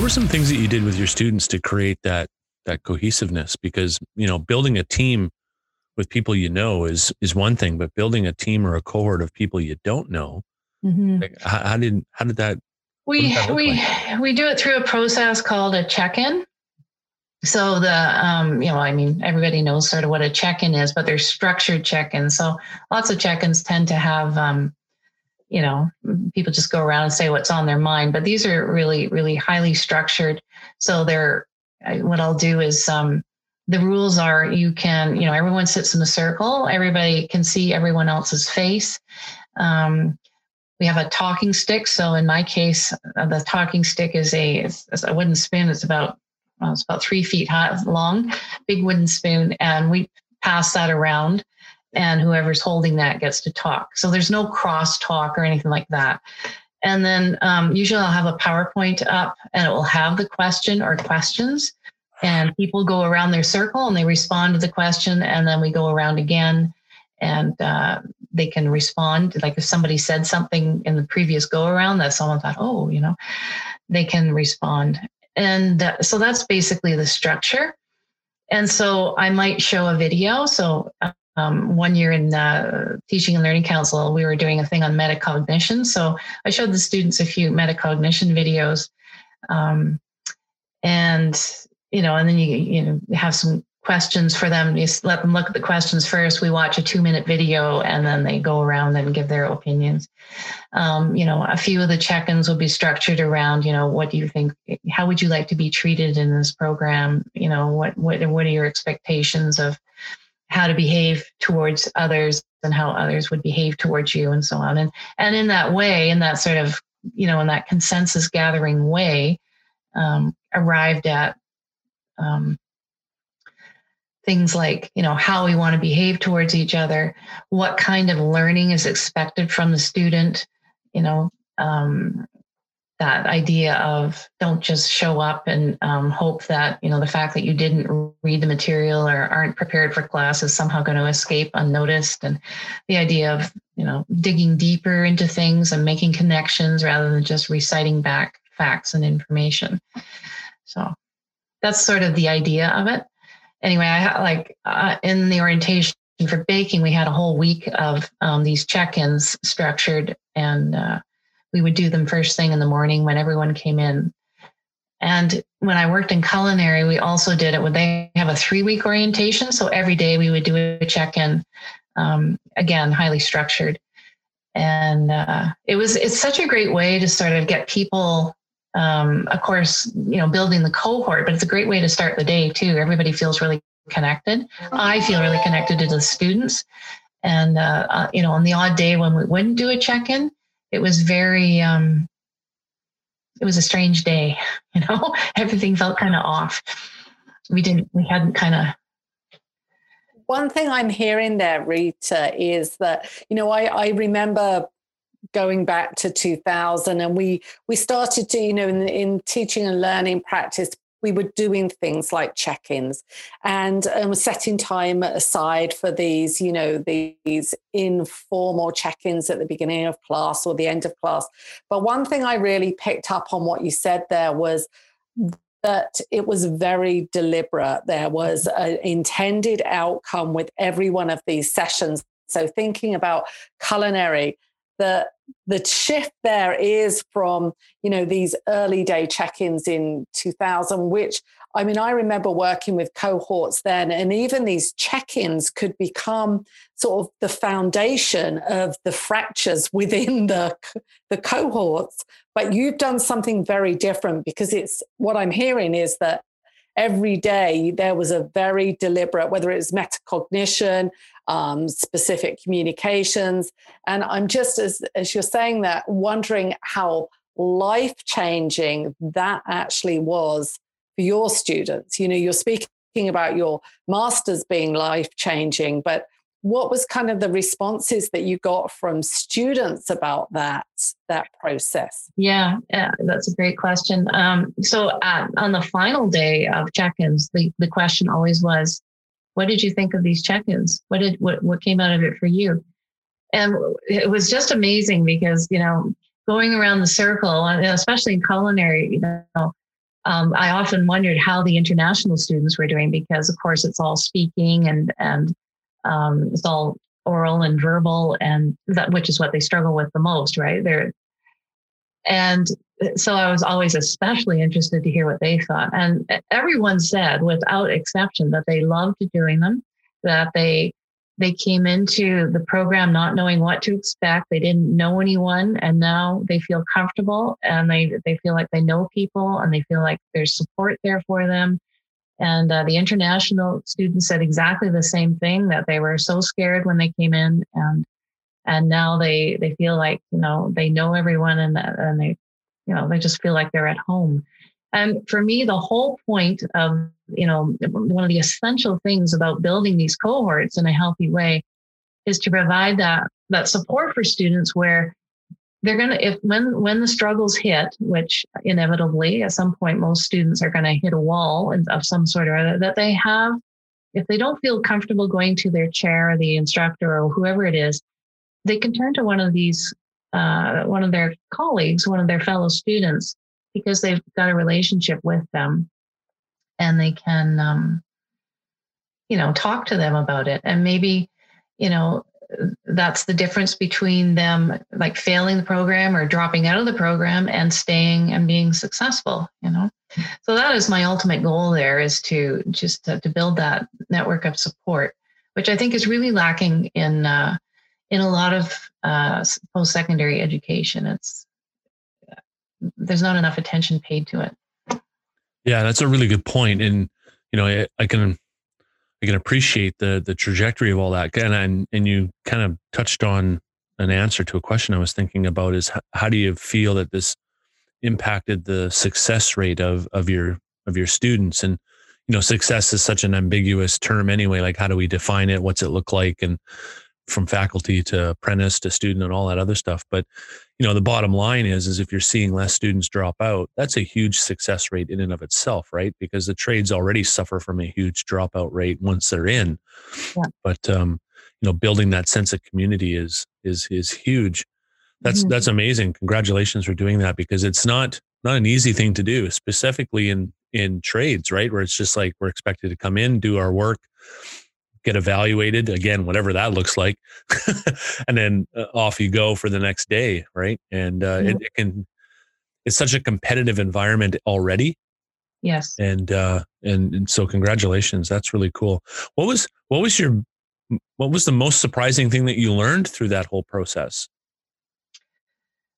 Speaker 1: What were some things that you did with your students to create that that cohesiveness? Because you know, building a team with people you know is is one thing, but building a team or a cohort of people you don't know, mm-hmm. like, how, how, did how did that?
Speaker 3: We that we like? we do it through a process called a check-in. So the um, you know, I mean, everybody knows sort of what a check-in is, but there's structured check-ins. So lots of check-ins tend to have um, you know people just go around and say what's on their mind but these are really really highly structured. So they're what i'll do is um, the rules are you can you know everyone sits in a circle. Everybody can see everyone else's face. Um, we have a talking stick. So in my case uh, the talking stick is a it's, a wooden spoon. It's about well, it's about three feet high, long big wooden spoon and we pass that around and whoever's holding that gets to talk. So there's no cross talk or anything like that. And then um, usually I'll have a PowerPoint up and it will have the question or questions. And people go around their circle and they respond to the question. And then we go around again and uh, they can respond. Like if somebody said something in the previous go around that someone thought, oh, you know, they can respond. And uh, so that's basically the structure. And so I might show a video. So um, one year in uh, teaching and learning council, we were doing a thing on metacognition. So I showed the students a few metacognition videos, um, and you know, and then you you know have some questions for them. You let them look at the questions first. We watch a two minute video, and then they go around and give their opinions. Um, you know, a few of the check-ins will be structured around, you know, what do you think? How would you like to be treated in this program? You know, what what what are your expectations of how to behave towards others and how others would behave towards you and so on. And and in that way in that sort of you know in that consensus gathering way um, arrived at um, things like you know how we want to behave towards each other what kind of learning is expected from the student you know um, that idea of don't just show up and um, hope that you know the fact that you didn't read the material or aren't prepared for class is somehow going to escape unnoticed. And the idea of you know digging deeper into things and making connections rather than just reciting back facts and information. So that's sort of the idea of it. Anyway i like uh, in the orientation for baking we had a whole week of um, these check-ins structured and uh, we would do them first thing in the morning when everyone came in. And when I worked in culinary, we also did it. Would they have a three week orientation? So every day we would do a check in, um, again, highly structured. And uh, it was, it's such a great way to sort of get people, um, of course, you know, building the cohort, but it's a great way to start the day too. Everybody feels really connected. I feel really connected to the students. And, uh, uh, you know, on the odd day when we wouldn't do a check in, it was very um, it was a strange day you know? Everything felt kind of off. We didn't we hadn't kind of
Speaker 2: one thing i'm hearing there rita is that you know i i remember going back to 2000 and we we started to you know in, in teaching and learning practice we were doing things like check-ins and um, setting time aside for these you know these informal check-ins at the beginning of class or the end of class. But one thing i really picked up on what you said there was that it was very deliberate. There was an intended outcome with every one of these sessions. So thinking about culinary the the shift there is from you know these early day check-ins in 2000 which i mean i remember working with cohorts then and even these check-ins could become sort of the foundation of the fractures within the the cohorts. But you've done something very different because it's what i'm hearing is that every day there was a very deliberate whether it's metacognition um, specific communications. And I'm just, as, as you're saying that, wondering how life changing that actually was for your students. You know, you're speaking about your master's being life changing, but what was kind of the responses that you got from students about that that process
Speaker 3: yeah, yeah that's a great question um, so uh, on the final day of check-ins the, the question always was what did you think of these check-ins? What did what what came out of it for you? And it was just amazing because you know going around the circle, especially in culinary, you know, um, I often wondered how the international students were doing because, of course, it's all speaking and and um, it's all oral and verbal, and that which is what they struggle with the most, right? They're and so I was always especially interested to hear what they thought. And everyone said, without exception, that they loved doing them, that they they came into the program not knowing what to expect. They didn't know anyone, and now they feel comfortable and they they feel like they know people and they feel like there's support there for them. And uh, the international students said exactly the same thing that they were so scared when they came in, and and now they they feel like you know they know everyone and and they you know they just feel like they're at home. And for me the whole point of you know one of the essential things about building these cohorts in a healthy way is to provide that that support for students where they're going to if when when the struggles hit which inevitably at some point most students are going to hit a wall of some sort or other that they have if they don't feel comfortable going to their chair or the instructor or whoever it is they can turn to one of these, uh, one of their colleagues, one of their fellow students, because they've got a relationship with them, and they can, um, you know, talk to them about it, and maybe, you know, that's the difference between them like failing the program or dropping out of the program and staying and being successful you know? So that is my ultimate goal there is to just to, to build that network of support which i think is really lacking in uh, in a lot of uh, post-secondary education it's there's not enough attention paid to it.
Speaker 1: Yeah that's a really good point and you know I, I can i can appreciate the the trajectory of all that and and, and you kind of touched on an answer to a question i was thinking about is how, how do you feel that this impacted the success rate of of your of your students? And you know success is such an ambiguous term anyway like how do we define it? What's it look like? And from faculty to apprentice to student and all that other stuff. But you know the bottom line is is if you're seeing less students drop out that's a huge success rate in and of itself right? Because the trades already suffer from a huge dropout rate once they're in. Yeah. but um you know building that sense of community is is is huge. That's mm-hmm. that's amazing. Congratulations for doing that because it's not not an easy thing to do specifically in in trades right? Where it's just like we're expected to come in do our work get evaluated again, whatever that looks like, and then uh, off you go for the next day, right? And uh, it, it, can. It's such a competitive environment already.
Speaker 3: Yes.
Speaker 1: And uh, and and so congratulations, that's really cool. What was what was your what was the most surprising thing that you learned through that whole process?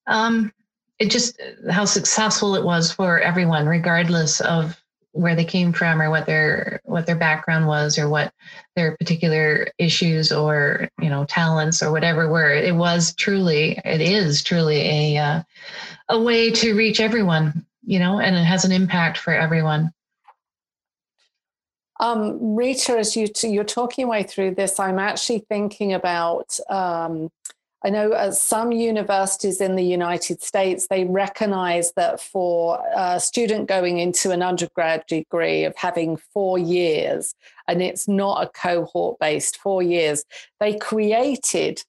Speaker 3: Um, it just how successful it was for everyone, regardless of where they came from or what their what their background was or what their particular issues or you know talents or whatever were. It was truly it is truly a uh, a way to reach everyone you know and it has an impact for everyone.
Speaker 2: Um, Rita, as you you're talking your way through this, I'm actually thinking about um, I know at some universities in the United States, they recognize that for a student going into an undergrad degree of having four years, and it's not a cohort based four years, they created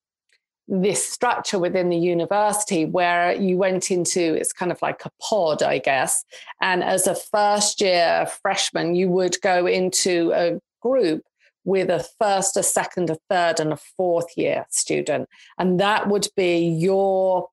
Speaker 2: this structure within the university where you went into it's kind of like a pod, I guess. And as a first year freshman, you would go into a group with a first, a second, a third, and a fourth year student. And that would be your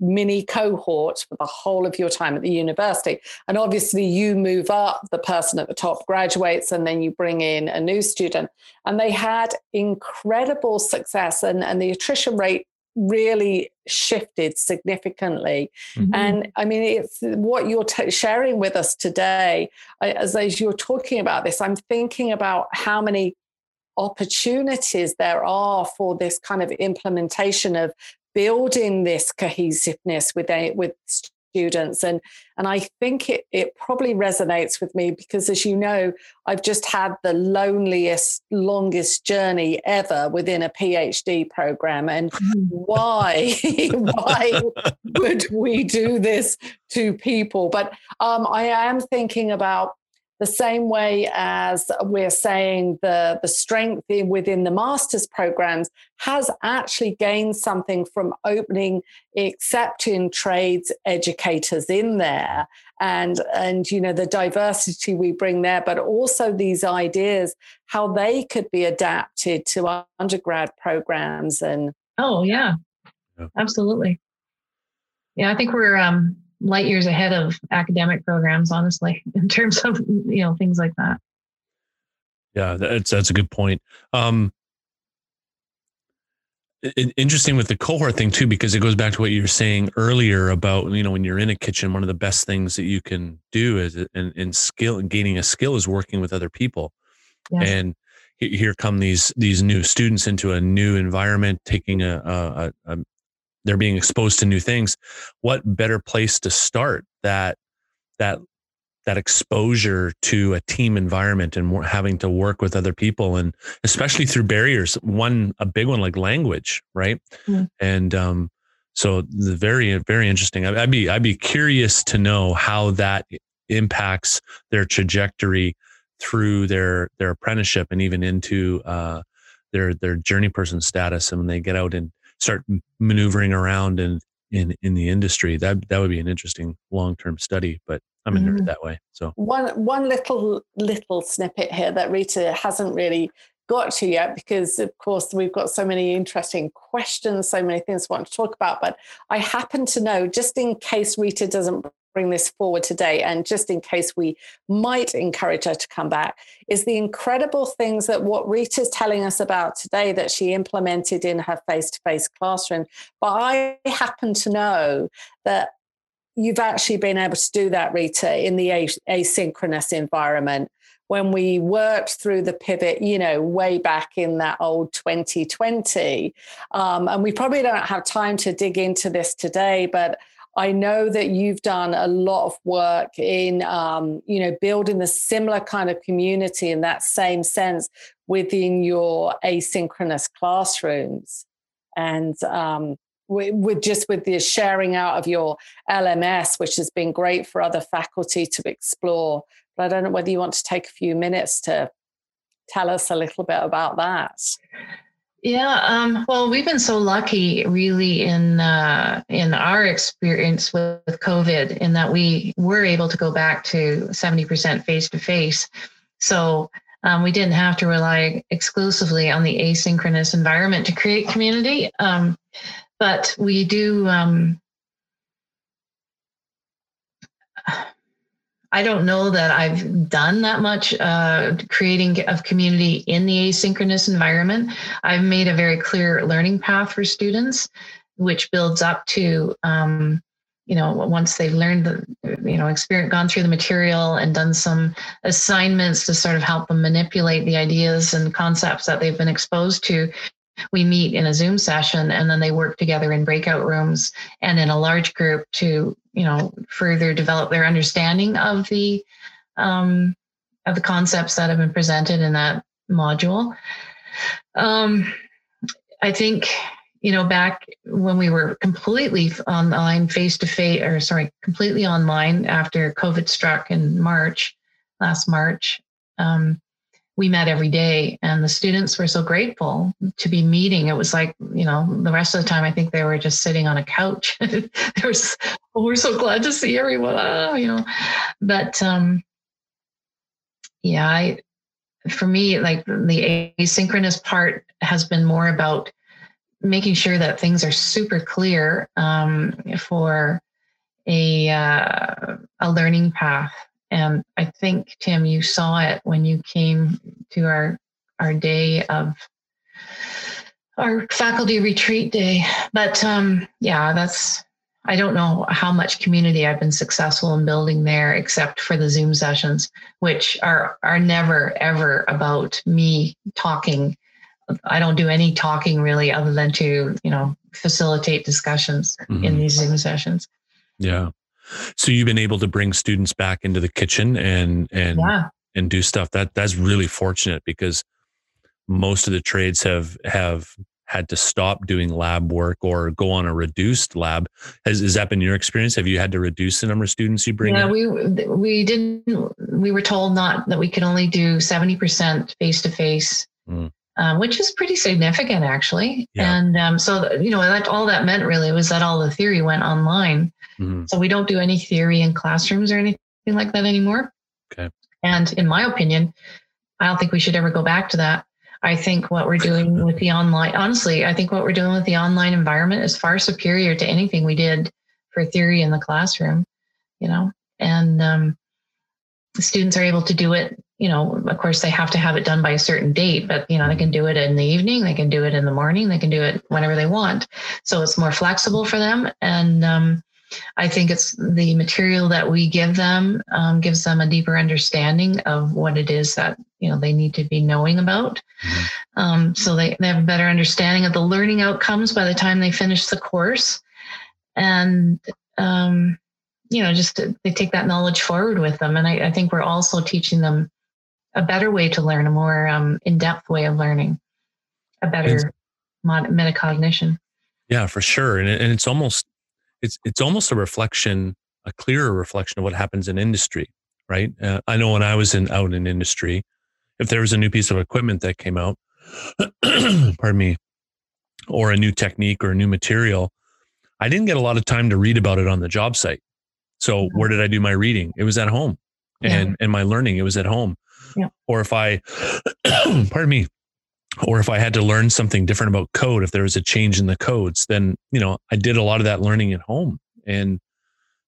Speaker 2: mini cohort for the whole of your time at the university. And obviously, you move up, the person at the top graduates, and then you bring in a new student. And they had incredible success, and, and the attrition rate really shifted significantly. Mm-hmm. And I mean, it's what you're t- sharing with us today. As, as you're talking about this, I'm thinking about how many opportunities there are for this kind of implementation of building this cohesiveness with a, with students. And and I think it it probably resonates with me because as you know I've just had the loneliest longest journey ever within a PhD program. And why why would we do this to people? But um, I am thinking about the same way as we're saying the, the strength within the master's programs has actually gained something from opening accepting trades educators in there. And and you know the diversity we bring there but also these ideas how they could be adapted to our undergrad programs and
Speaker 3: oh yeah, yeah. absolutely. Yeah i think we're um light years ahead of academic programs, honestly, in terms of you know things like that.
Speaker 1: Yeah, that's that's a good point. Um, interesting with the cohort thing too, because it goes back to what you were saying earlier about you know when you're in a kitchen, one of the best things that you can do is in, in skill and gaining a skill is working with other people, yes. and here come these these new students into a new environment, taking a, a, a, they're being exposed to new things what better place to start that that that exposure to a team environment and having to work with other people and especially through barriers one a big one like language right mm. and um so the very very interesting i'd be i'd be curious to know how that impacts their trajectory through their their apprenticeship and even into uh their their journey person status and when they get out and start maneuvering around in in in the industry. That that would be an interesting long term study. But I'm a nerd mm. that way. So
Speaker 2: one one little little snippet here that Rita hasn't really got to yet because of course we've got so many interesting questions so many things we want to talk about but i happen to know just in case rita doesn't bring this forward today and just in case we might encourage her to come back is the incredible things that what rita's telling us about today that she implemented in her face-to-face classroom but i happen to know that you've actually been able to do that rita in the asynchronous environment when we worked through the pivot, you know, way back in that old 2020. Um, and we probably don't have time to dig into this today, but I know that you've done a lot of work in, um, you know, building the similar kind of community in that same sense within your asynchronous classrooms. And um, with just with the sharing out of your LMS, which has been great for other faculty to explore. But I don't know whether you want to take a few minutes to tell us a little bit about that.
Speaker 3: Yeah, um, well, we've been so lucky, really, in uh, in our experience with, with COVID, in that we were able to go back to seventy percent face to face. So um, we didn't have to rely exclusively on the asynchronous environment to create community. Um, but we do um, I don't know that I've done that much uh, creating of community in the asynchronous environment. I've made a very clear learning path for students, which builds up to, um, you know, once they've learned, the, you know, experience, gone through the material and done some assignments to sort of help them manipulate the ideas and concepts that they've been exposed to we meet in a zoom session and then they work together in breakout rooms and in a large group to you know further develop their understanding of the um, of the concepts that have been presented in that module. Um, i think you know back when we were completely online face to face or sorry completely online after covid struck in march last march um, we met every day and the students were so grateful to be meeting. It was like you know the rest of the time i think they were just sitting on a couch. They were oh, we're so glad to see everyone ah, you know. But um yeah i for me like the asynchronous part has been more about making sure that things are super clear um, for a uh, a learning path. And I think Tim, you saw it when you came to our our day of our faculty retreat day. But um, yeah, that's I don't know how much community I've been successful in building there, except for the Zoom sessions, which are are never ever about me talking. I don't do any talking really, other than to you know facilitate discussions mm-hmm. in these Zoom sessions.
Speaker 1: Yeah. So you've been able to bring students back into the kitchen and and yeah. and do stuff. That that's really fortunate because most of the trades have have had to stop doing lab work or go on a reduced lab. Has, has that been your experience? Have you had to reduce the number of students you bring?
Speaker 3: Yeah, in? we we didn't. We were told not that we could only do seventy percent face to face, mm. Which is pretty significant actually. Yeah. And um, so you know that all that meant really was that all the theory went online. Mm-hmm. So we don't do any theory in classrooms or anything like that anymore.
Speaker 1: Okay.
Speaker 3: And in my opinion, I don't think we should ever go back to that. I think what we're doing with the online, honestly, I think what we're doing with the online environment is far superior to anything we did for theory in the classroom, you know, and um, the students are able to do it. You know, of course, they have to have it done by a certain date, but you know, they can do it in the evening, they can do it in the morning, they can do it whenever they want. So it's more flexible for them, and um, I think it's the material that we give them um, gives them a deeper understanding of what it is that you know they need to be knowing about. Mm-hmm. Um, so they, they have a better understanding of the learning outcomes by the time they finish the course, and um, you know just to, they take that knowledge forward with them. And I, I, think we're also teaching them a better way to learn, a more um, in-depth way of learning, a better metacognition.
Speaker 1: Yeah, for sure, and, and it's almost it's it's almost a reflection, a clearer reflection of what happens in industry, right? Uh, I know when I was in out in industry, if there was a new piece of equipment that came out, pardon me, or a new technique or a new material, I didn't get a lot of time to read about it on the job site. So where did I do my reading? It was at home, and yeah. and my learning it was at home.
Speaker 3: Yeah.
Speaker 1: Or if I, pardon me, or if I had to learn something different about code, if there was a change in the codes, then, you know, I did a lot of that learning at home and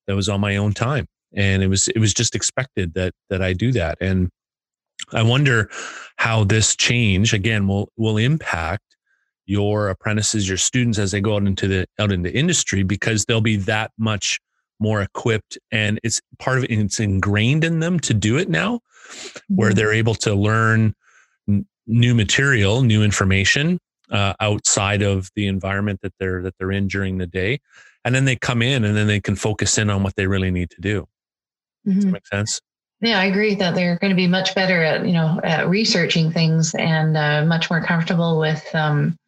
Speaker 1: that was on my own time. And it was, it was just expected that, that I do that. And I wonder how this change again will, will impact your apprentices, your students as they go out into the, out into industry, because they'll be that much more equipped and it's part of it. It's ingrained in them to do it now where mm-hmm. they're able to learn new material, new information uh, outside of the environment that they're that they're in during the day, and then they come in and then they can focus in on what they really need to do. Mm-hmm. Does that mm-hmm. make sense?
Speaker 3: Yeah, I agree that they're going to be much better at you know at researching things and uh, much more comfortable with um,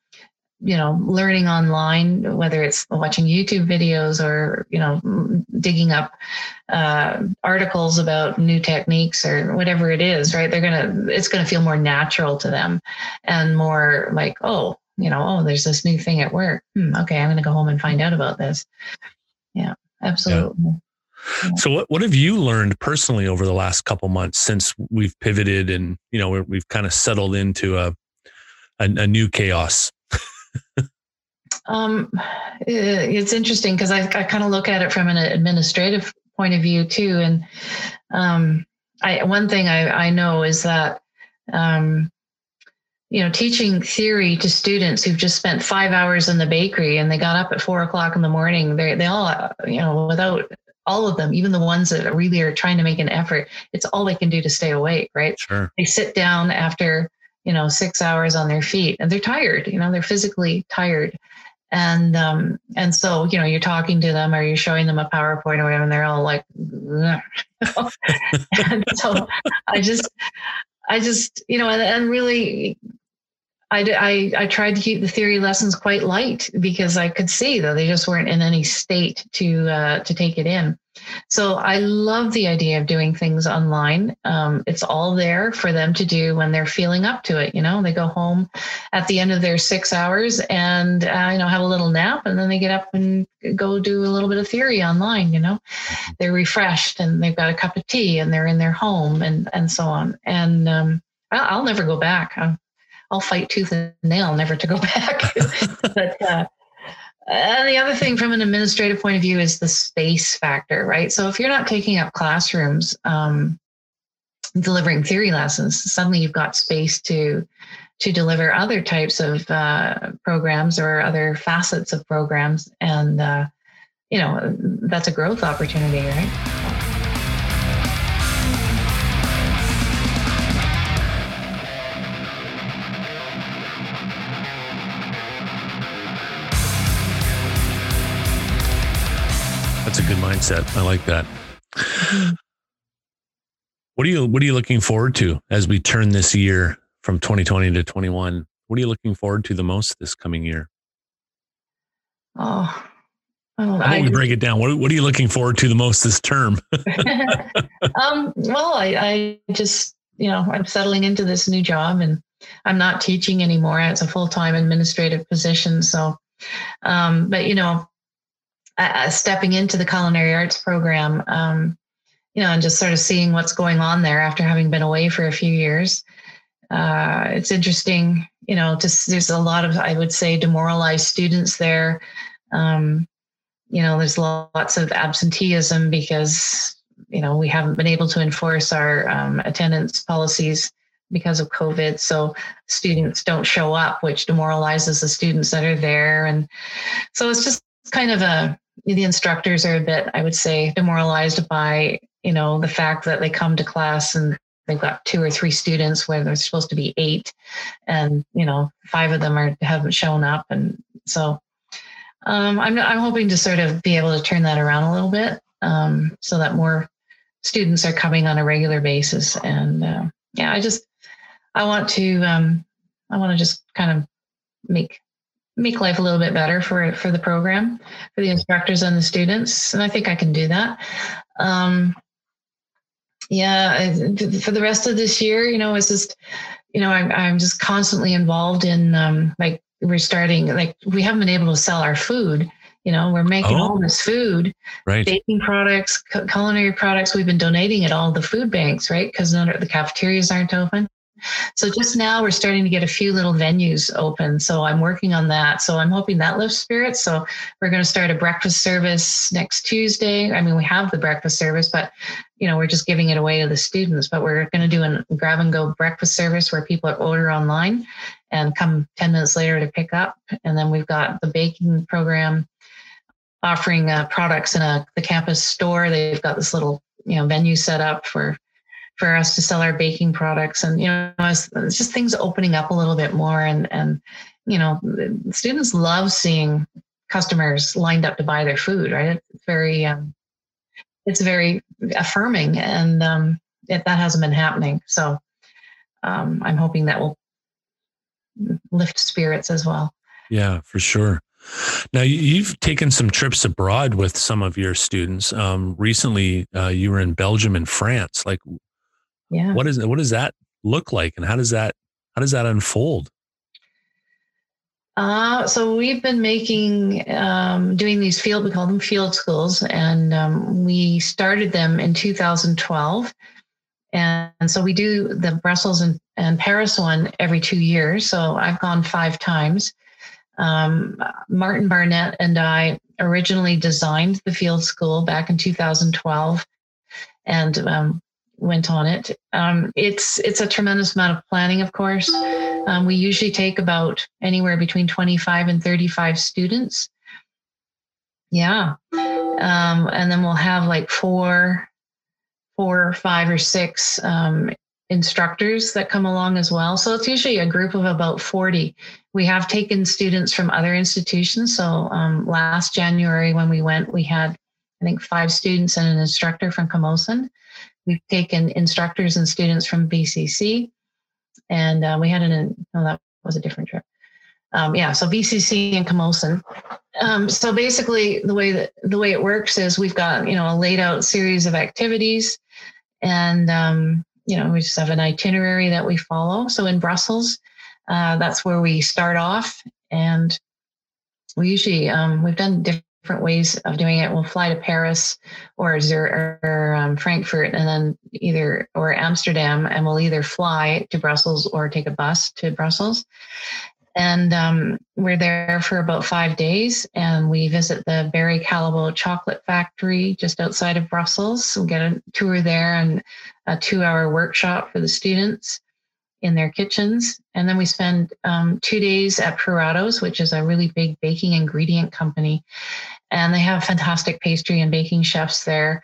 Speaker 3: you know learning online whether it's watching youtube videos or you know digging up uh, articles about new techniques or whatever it is right? They're gonna it's gonna feel more natural to them and more like oh you know oh there's this new thing at work. Hmm, okay i'm gonna go home and find out about this. Yeah absolutely. Yeah.
Speaker 1: Yeah. So what, what have you learned personally over the last couple months since we've pivoted and you know we've kind of settled into a, a, a new chaos
Speaker 3: um, it's interesting because I, I kind of look at it from an administrative point of view too. And um, I, one thing I, I know is that, um, you know, teaching theory to students who've just spent five hours in the bakery and they got up at four o'clock in the morning, they they all, you know, without all of them, even the ones that really are trying to make an effort, it's all they can do to stay awake, right?
Speaker 1: Sure.
Speaker 3: They sit down after you know six hours on their feet and they're tired you know they're physically tired and um and so you know you're talking to them or you're showing them a powerpoint or whatever and they're all like and so i just i just you know and, and really I, I, I tried to keep the theory lessons quite light because I could see that they just weren't in any state to uh, to take it in. So I love the idea of doing things online. Um, it's all there for them to do when they're feeling up to it. You know, they go home at the end of their six hours and uh, you know have a little nap, and then they get up and go do a little bit of theory online. You know, they're refreshed and they've got a cup of tea and they're in their home and and so on. And um, I'll, I'll never go back. I'm, I'll fight tooth and nail never to go back. but uh, and the other thing from an administrative point of view is the space factor, right? So if you're not taking up classrooms, um, delivering theory lessons, suddenly you've got space to to deliver other types of uh, programs or other facets of programs, and uh, you know that's a growth opportunity, right?
Speaker 1: That's a good mindset. I like that. What are you What are you looking forward to as we turn this year from 2020 to 21? What are you looking forward to the most this coming year?
Speaker 3: Oh,
Speaker 1: well, How about we break it down? What, what are you looking forward to the most this term?
Speaker 3: um, well, I, I just, you know, I'm settling into this new job and I'm not teaching anymore. It's a full time administrative position. So, um, but, you know, uh, stepping into the culinary arts program, um, you know, and just sort of seeing what's going on there after having been away for a few years. Uh, it's interesting, you know, just there's a lot of, I would say, demoralized students there. Um, you know, there's lots of absenteeism because, you know, we haven't been able to enforce our um, attendance policies because of COVID. So students don't show up, which demoralizes the students that are there. And so it's just kind of a, the instructors are a bit, I would say, demoralized by, you know, the fact that they come to class and they've got two or three students where there's supposed to be eight and, you know, five of them are haven't shown up. And so um, I'm, I'm hoping to sort of be able to turn that around a little bit um, so that more students are coming on a regular basis. And uh, yeah, I just, I want to, um, I want to just kind of make make life a little bit better for for the program, for the instructors and the students, and I think I can do that. Um, yeah, for the rest of this year, you know, it's just, you know, I'm I'm just constantly involved in um, like we're starting like we haven't been able to sell our food. You know, we're making oh, all this food,
Speaker 1: right.
Speaker 3: baking products, culinary products. We've been donating it all the food banks, right? Because the cafeterias aren't open. So just now we're starting to get a few little venues open. So I'm working on that. So I'm hoping that lifts spirits. So we're going to start a breakfast service next Tuesday. I mean, we have the breakfast service, but you know, we're just giving it away to the students. But we're going to do a grab and go breakfast service where people order online and come 10 minutes later to pick up. And then we've got the baking program offering uh, products in a the campus store. They've got this little you know venue set up for for us to sell our baking products and you know it's, it's just things opening up a little bit more and and you know students love seeing customers lined up to buy their food right it's very um, it's very affirming and um, it, that hasn't been happening so um, i'm hoping that will lift spirits as well
Speaker 1: yeah for sure now you've taken some trips abroad with some of your students. Um, recently, uh, you were in Belgium and France. Like,
Speaker 3: yeah.
Speaker 1: What is what does that look like and how does that how does that unfold?
Speaker 3: Uh, so we've been making um, doing these field we call them field schools and um, we started them in 2012 and, and, so we do the brussels and, and paris one every two years so i've gone five times. Um, martin barnett and i originally designed the field school back in 2012 and um, went on it. Um, it's it's a tremendous amount of planning, of course. Um, we usually take about anywhere between 25 and 35 students. Yeah, um, and then we'll have like four, four, five, or six um, instructors that come along as well. So it's usually a group of about 40. We have taken students from other institutions. So um, last January when we went, we had I think five students and an instructor from Camosun. We've taken instructors and students from VCC, and uh, we had an, oh, that was a different trip. Um, yeah, so VCC and Camosun. Um, so basically, the way that the way it works is we've got you know a laid out series of activities, and um, you know we just have an itinerary that we follow. So in Brussels, uh, that's where we start off, and we usually um, we've done different different ways of doing it. We'll fly to Paris or or um, Frankfurt, and then either or Amsterdam, and we'll either fly to Brussels or take a bus to Brussels. And um, we're there for about five days, and we visit the Barry Callebaut chocolate factory just outside of Brussels. We get a tour there and a two-hour workshop for the students in their kitchens. And then we spend um, two days at Puratos, which is a really big baking ingredient company. And they have fantastic pastry and baking chefs there.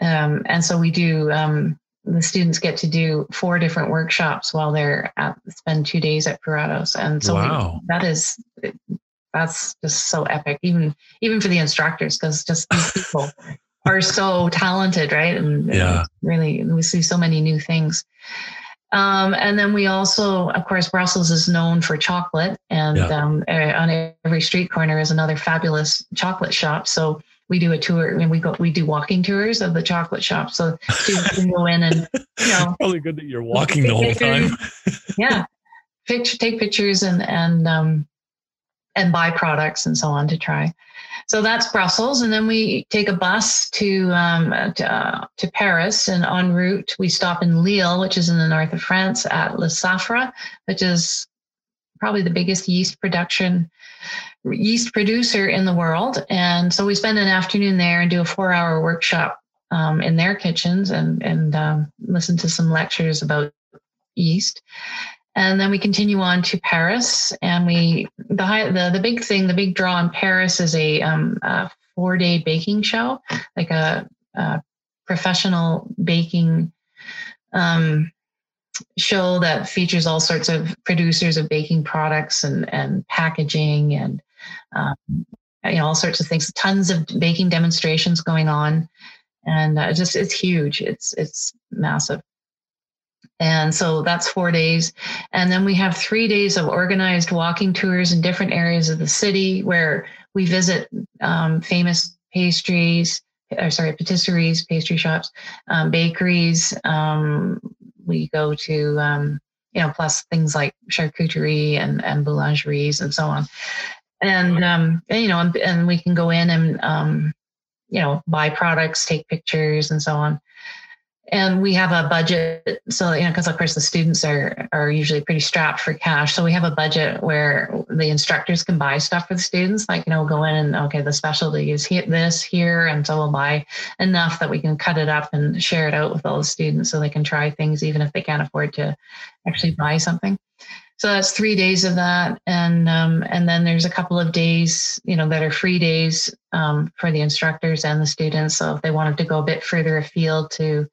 Speaker 3: Um, and so we do, um, the students get to do four different workshops while they're at, spend two days at Puratos. And so wow. we, that is, that's just so epic, even, even for the instructors, because just these people are so talented, right? And
Speaker 1: yeah,
Speaker 3: really, we see so many new things. Um, and then we also, of course, Brussels is known for chocolate, and yeah. um, on every street corner is another fabulous chocolate shop. So we do a tour. I mean, we go, we do walking tours of the chocolate shop, so students can go in and you know.
Speaker 1: Probably good that you're walking the whole time.
Speaker 3: yeah, picture, take pictures and and um, and buy products and so on to try. So that's Brussels, and then we take a bus to um, to, uh, to, Paris, and en route we stop in Lille, which is in the north of France, at Lesaffre, which is probably the biggest yeast production yeast producer in the world. And so we spend an afternoon there and do a four-hour workshop um, in their kitchens and and um, listen to some lectures about yeast. And then we continue on to Paris, and we the high, the the big thing, the big draw in Paris is a, um, a four day baking show, like a, a professional baking um, show that features all sorts of producers of baking products and and packaging and um, you know all sorts of things. Tons of baking demonstrations going on, and uh, just it's huge. It's it's massive. And so that's four days. And then we have three days of organized walking tours in different areas of the city where we visit um, famous pastries, or sorry, patisseries, pastry shops, um, bakeries. Um, we go to, um, you know, plus things like charcuterie and, and boulangeries and so on. And, um, and you know, and, and, we can go in and, um, you know, buy products, take pictures and so on and we have a budget so you know because of course the students are are usually pretty strapped for cash. So we have a budget where the instructors can buy stuff for the students like you know go in and okay the specialty is here, this here and so we'll buy enough that we can cut it up and share it out with all the students so they can try things even if they can't afford to actually buy something. So that's three days of that. And um, and then there's a couple of days you know that are free days um, for the instructors and the students. So if they wanted to go a bit further afield to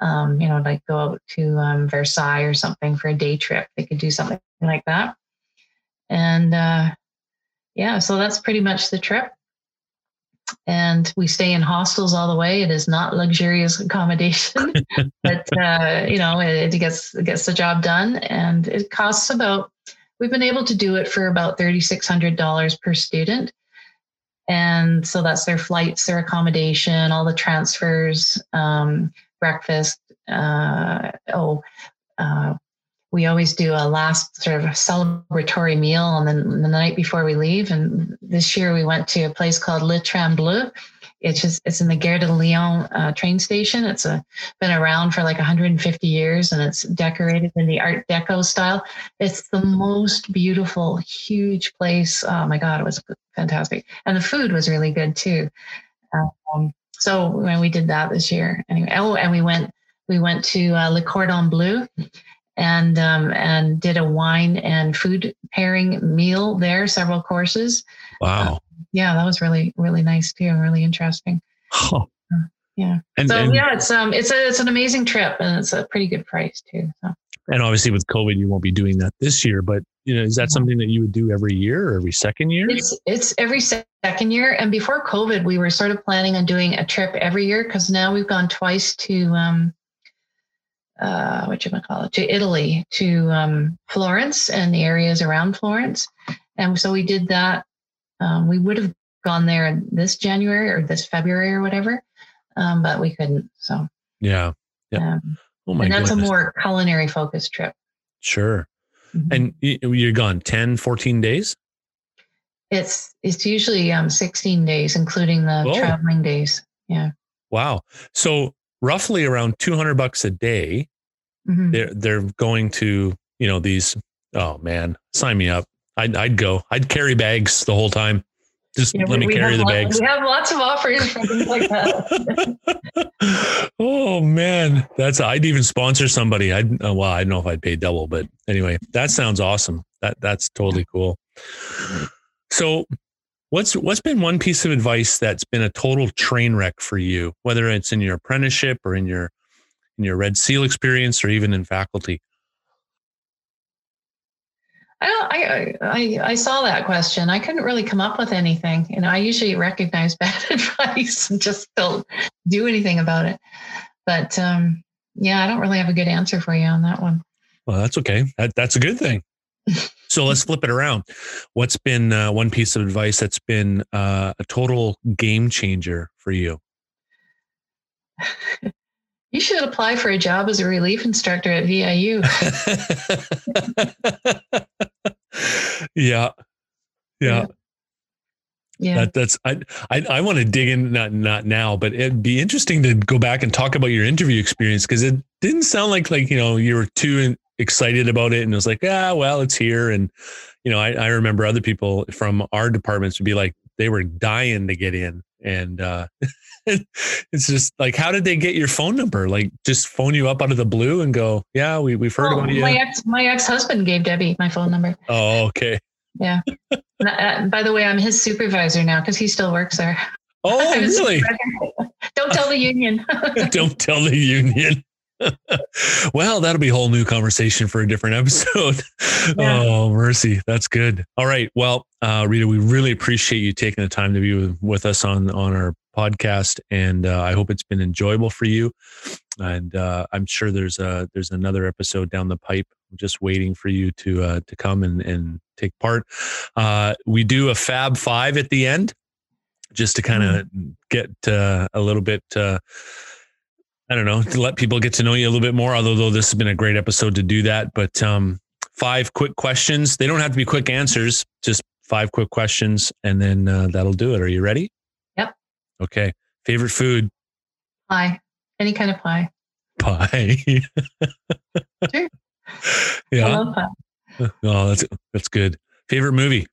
Speaker 3: um, you know, like go out to um, Versailles or something for a day trip. They could do something like that. And uh, yeah, so that's pretty much the trip. And we stay in hostels all the way. It is not luxurious accommodation, but uh, you know, it, it gets it gets the job done, and it costs about. We've been able to do it for about thirty six hundred dollars per student, and so that's their flights, their accommodation, all the transfers, um, breakfast. Uh, oh, uh, we always do a last sort of celebratory meal and then the night before we leave. And this year we went to a place called Le Train Bleu. It's just it's in the Gare de Lyon uh, train station. It's a, been around for like 150 years and it's decorated in the Art Deco style. It's the most beautiful, huge place. Oh my God, it was fantastic, and the food was really good too. Um, so when we did that this year, anyway. Oh, and we went we went to uh, Le Cordon Bleu and um, and did a wine and food pairing meal there, several courses.
Speaker 1: Wow. Uh,
Speaker 3: yeah, that was really really nice too, and really interesting. Oh. Uh, yeah. And, so and, yeah, it's um it's a it's an amazing trip and it's a pretty good price too. So.
Speaker 1: And obviously with COVID, you won't be doing that this year, but you know, is that something that you would do every year or every second year?
Speaker 3: It's it's every second year. And before COVID, we were sort of planning on doing a trip every year because now we've gone twice to um uh what you call it to Italy to um Florence and the areas around Florence. And so we did that. Um, we would have gone there this January or this February or whatever, um, but we couldn't. So
Speaker 1: yeah, yeah. Um,
Speaker 3: oh my and that's goodness. a more culinary focused trip.
Speaker 1: Sure. Mm-hmm. And you're gone 10, 14 days?
Speaker 3: It's it's usually um 16 days, including the traveling days. Yeah.
Speaker 1: Wow. So roughly around 200 bucks a day,
Speaker 3: Mhm.
Speaker 1: they're, they're going to, you know, these, oh man, sign me up. I'd, I'd go, I'd carry bags the whole time. Just let me carry the
Speaker 3: lot-
Speaker 1: bags.
Speaker 3: We have lots of offers for things like that.
Speaker 1: oh man, that's I'd even sponsor somebody. I'd uh, well, I don't know if I'd pay double, but anyway, that sounds awesome. That that's totally cool. So, what's what's been one piece of advice that's been a total train wreck for you, whether it's in your apprenticeship or in your in your Red Seal experience or even in faculty?
Speaker 3: I don't. I, I I saw that question. I couldn't really come up with anything. You know, I usually recognize bad advice and just don't do anything about it. But um, yeah, I don't really have a good answer for you on that one.
Speaker 1: Well, that's okay. That, that's a good thing. so let's flip it around. What's been uh, one piece of advice that's been uh, a total game changer for you?
Speaker 3: You should apply for a job as a relief instructor at VIU.
Speaker 1: yeah. Yeah.
Speaker 3: Yeah.
Speaker 1: That, that's I I, I want to dig in not not now, but it'd be interesting to go back and talk about your interview experience because it didn't sound like like you know you were too excited about it and it was like ah well it's here and you know I, I remember other people from our departments would be like they were dying to get in and uh it's just like how did they get your phone number like just phone you up out of the blue and go yeah we we've heard
Speaker 3: Oh,
Speaker 1: about you
Speaker 3: my ex my ex husband gave Debbie my phone number.
Speaker 1: oh okay
Speaker 3: yeah by the way, I'm his supervisor now because he still works there.
Speaker 1: oh really.
Speaker 3: Don't tell the union.
Speaker 1: Don't tell the union. Well, that'll be a whole new conversation for a different episode.
Speaker 3: Yeah.
Speaker 1: Oh, mercy. That's good. All right. Well, uh, Rita, we really appreciate you taking the time to be with, us on, on our podcast. And uh, I hope it's been enjoyable for you. And uh, I'm sure there's a, there's another episode down the pipe just waiting for you to, uh, to come and, and take part. Uh, we do a fab five at the end just to kind of get uh, a little bit, uh, I don't know, to let people get to know you a little bit more. Although this has been a great episode to do that, but um, five quick questions. They don't have to be quick answers, just five quick questions, and then uh, that'll do it. Are you ready?
Speaker 3: Yep.
Speaker 1: Okay. Favorite food?
Speaker 3: pie, any kind of pie.
Speaker 1: Pie.
Speaker 3: Sure. I
Speaker 1: Yeah.
Speaker 3: love pie.
Speaker 1: Oh, that's that's good. Favorite movie?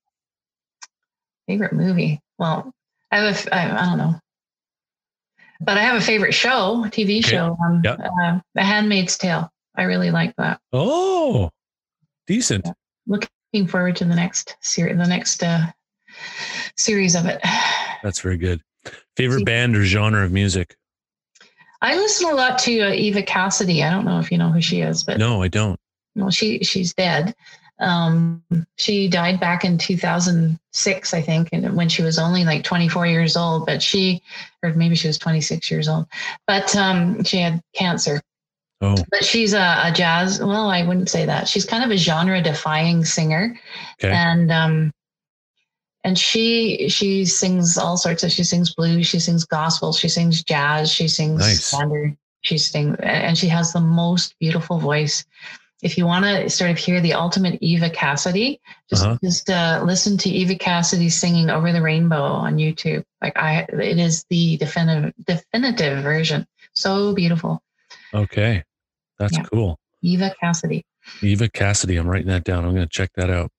Speaker 3: Favorite movie? Well, I have a, I, I don't know, but I have a favorite show, TV
Speaker 1: Okay.
Speaker 3: show, um,
Speaker 1: Yep.
Speaker 3: uh, The Handmaid's Tale. I really like that.
Speaker 1: Oh, decent.
Speaker 3: Looking forward to the next series, the next uh, series of it.
Speaker 1: That's very good. Favorite band or genre of music?
Speaker 3: I listen a lot to uh, Eva Cassidy. I don't know if you know who she is, but
Speaker 1: No, I don't.
Speaker 3: well, she she's dead. Um, she died back in 2006, I think, and when she was only like 24 years old. But she, or maybe she was 26 years old, but um, she had cancer.
Speaker 1: Oh,
Speaker 3: But she's a, a jazz. Well, I wouldn't say that. She's kind of a genre-defying singer,
Speaker 1: okay.
Speaker 3: and um, and she she sings all sorts of. She sings blues. She sings gospel. She sings jazz. She sings
Speaker 1: Nice.
Speaker 3: standard. She sings, and she has the most beautiful voice. If you want to sort of hear the ultimate Eva Cassidy, just
Speaker 1: Uh-huh.
Speaker 3: just uh, listen to Eva Cassidy singing "Over the Rainbow" on YouTube. Like I, it is the definitive definitive version. So beautiful,
Speaker 1: Okay. That's
Speaker 3: Yeah.
Speaker 1: cool.
Speaker 3: Eva Cassidy.
Speaker 1: Eva Cassidy. I'm writing that down. I'm going to check that out.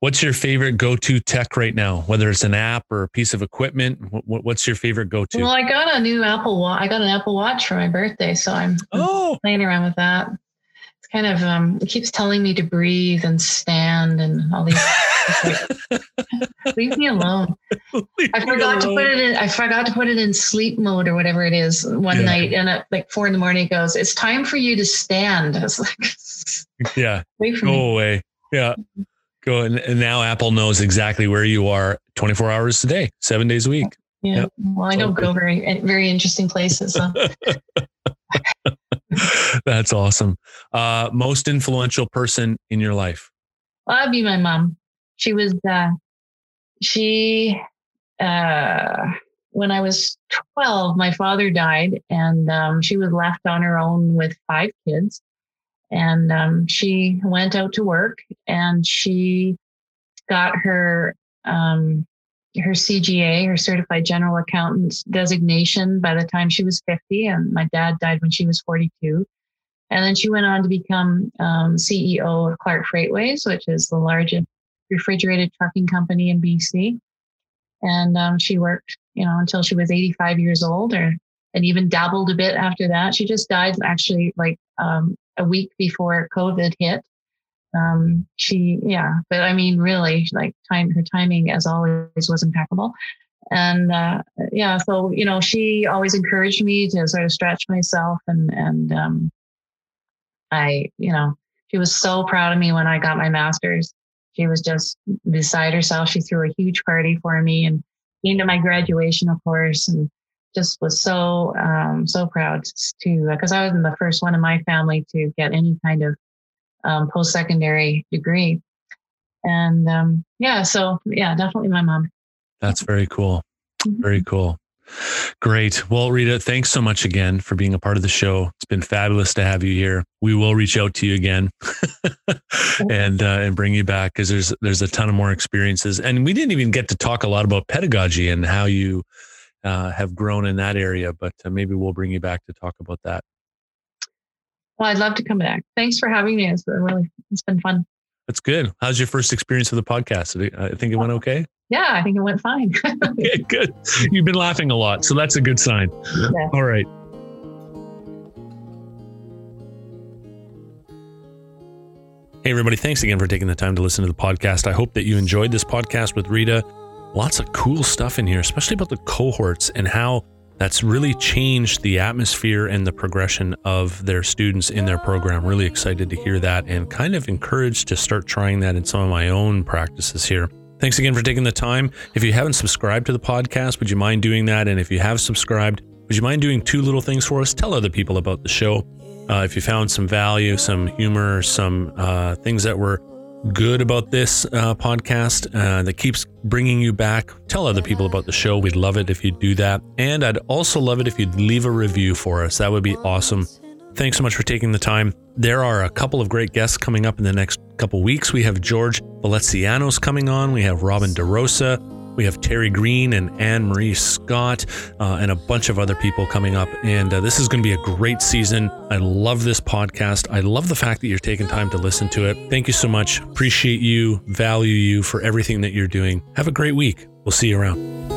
Speaker 1: What's your favorite go-to tech right now? Whether it's an app or a piece of equipment, what's your favorite go-to?
Speaker 3: Well, I got a new Apple Watch. I got an Apple Watch for my birthday, so I'm
Speaker 1: oh,
Speaker 3: playing around with that. Kind of um, it keeps telling me to breathe and stand and all these. Leave me alone. I forgot to put it in. I forgot to put it in sleep mode or whatever it is one
Speaker 1: Yeah.
Speaker 3: night, and at like four in the morning, it goes. It's time for you to stand. I was like,
Speaker 1: Yeah, go
Speaker 3: me.
Speaker 1: away. Yeah, go. And, and now Apple knows exactly where you are 24 hours a day, seven days a week.
Speaker 3: Yeah. Well, I don't go very very interesting places. So.
Speaker 1: That's awesome. Uh, most influential person in your life?
Speaker 3: Well, that'd be my mom. She was, uh, she, uh, when I was 12, my father died and um, she was left on her own with five kids. And um, she went out to work and she got her um, her CGA, her Certified General Accountant designation by the time she was 50, and my dad died when she was 42. And then she went on to become um, CEO of Clark Freightways, which is the largest refrigerated trucking company in BC. And um, she worked, you know, until she was 85 years old, or and even dabbled a bit after that. She just died actually like um, a week before COVID hit. Um, she, yeah, but I mean, really, like time, her timing, as always, was impeccable. And uh, yeah, so you know, she always encouraged me to sort of stretch myself, and and um, I, you know, she was so proud of me when I got my master's. She was just beside herself. She threw a huge party for me and came to my graduation, of course, and just was so um, so proud to because I was the first one in my family to get any kind of um, post secondary degree, and um, yeah, so yeah, definitely my mom.
Speaker 1: That's very cool. Mm-hmm. Very cool. Great. Well, Rita, thanks so much again for being a part of the show. It's been fabulous to have you here. We will reach out to you again and uh, and bring you back because there's there's a ton of more experiences, and we didn't even get to talk a lot about pedagogy and how you uh, have grown in that area. But uh, maybe we'll bring you back to talk about that.
Speaker 3: Well, I'd love to come back. Thanks for having me. It's been really it's been fun.
Speaker 1: That's good. How's your first experience of the podcast? I think it went okay.
Speaker 3: Yeah, I think it went fine.
Speaker 1: okay, good. You've been laughing a lot, so that's a good sign. Yeah. All right. Hey, everybody. Thanks again for taking the time to listen to the podcast. I hope that you enjoyed this podcast with Rita. Lots of cool stuff in here, especially about the cohorts and how that's really changed the atmosphere and the progression of their students in their program. Really excited to hear that and kind of encouraged to start trying that in some of my own practices here. Thanks again for taking the time. If you haven't subscribed to the podcast, would you mind doing that? And if you have subscribed, would you mind doing two little things for us? Tell other people about the show. Uh, if you found some value, some humor, some uh, things that were good about this uh, podcast uh, that keeps bringing you back, tell other people about the show. We'd love it if you'd do that. And I'd also love it if you'd leave a review for us. That would be awesome. Thanks so much for taking the time. There are a couple of great guests coming up in the next couple weeks. We have George Veletsianos coming on. We have Robin DeRosa. We have Terry Greene and Anne Marie Scott uh, and a bunch of other people coming up. And uh, this is going to be a great season. I love this podcast. I love the fact that you're taking time to listen to it. Thank you so much. Appreciate you, value you for everything that you're doing. Have a great week. We'll see you around.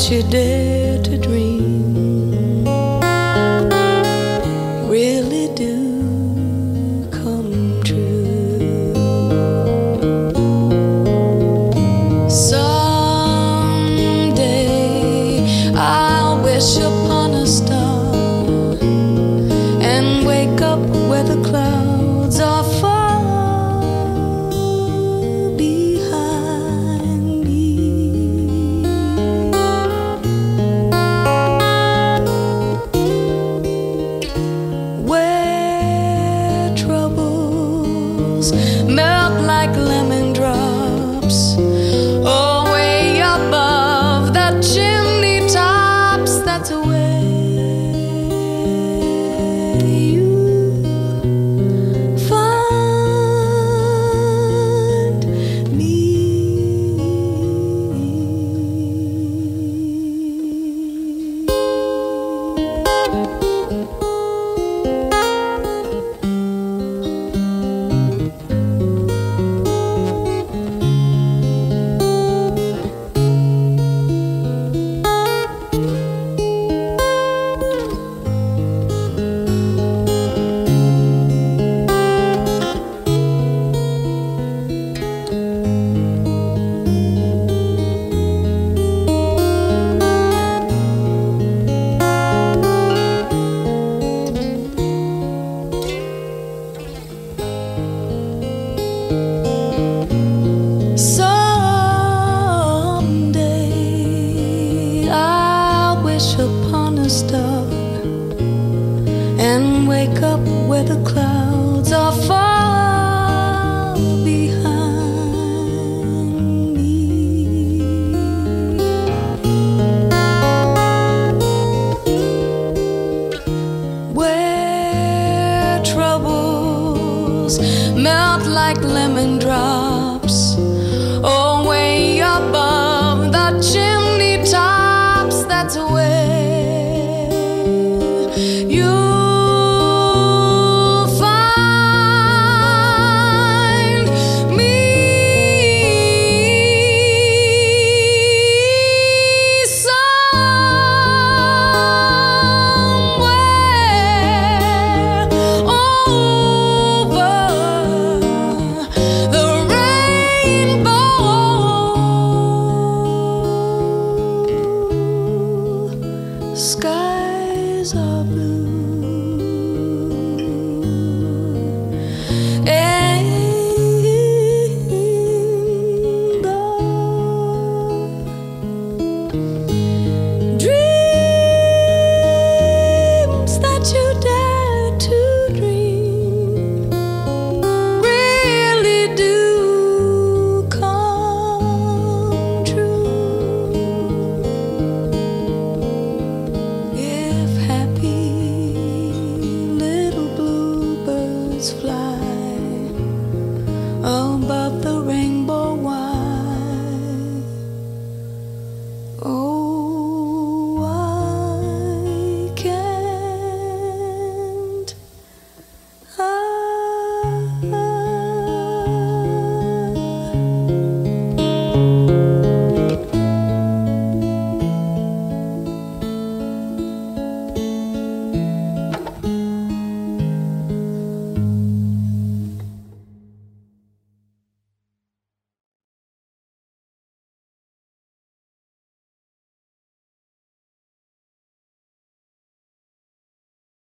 Speaker 1: That you dare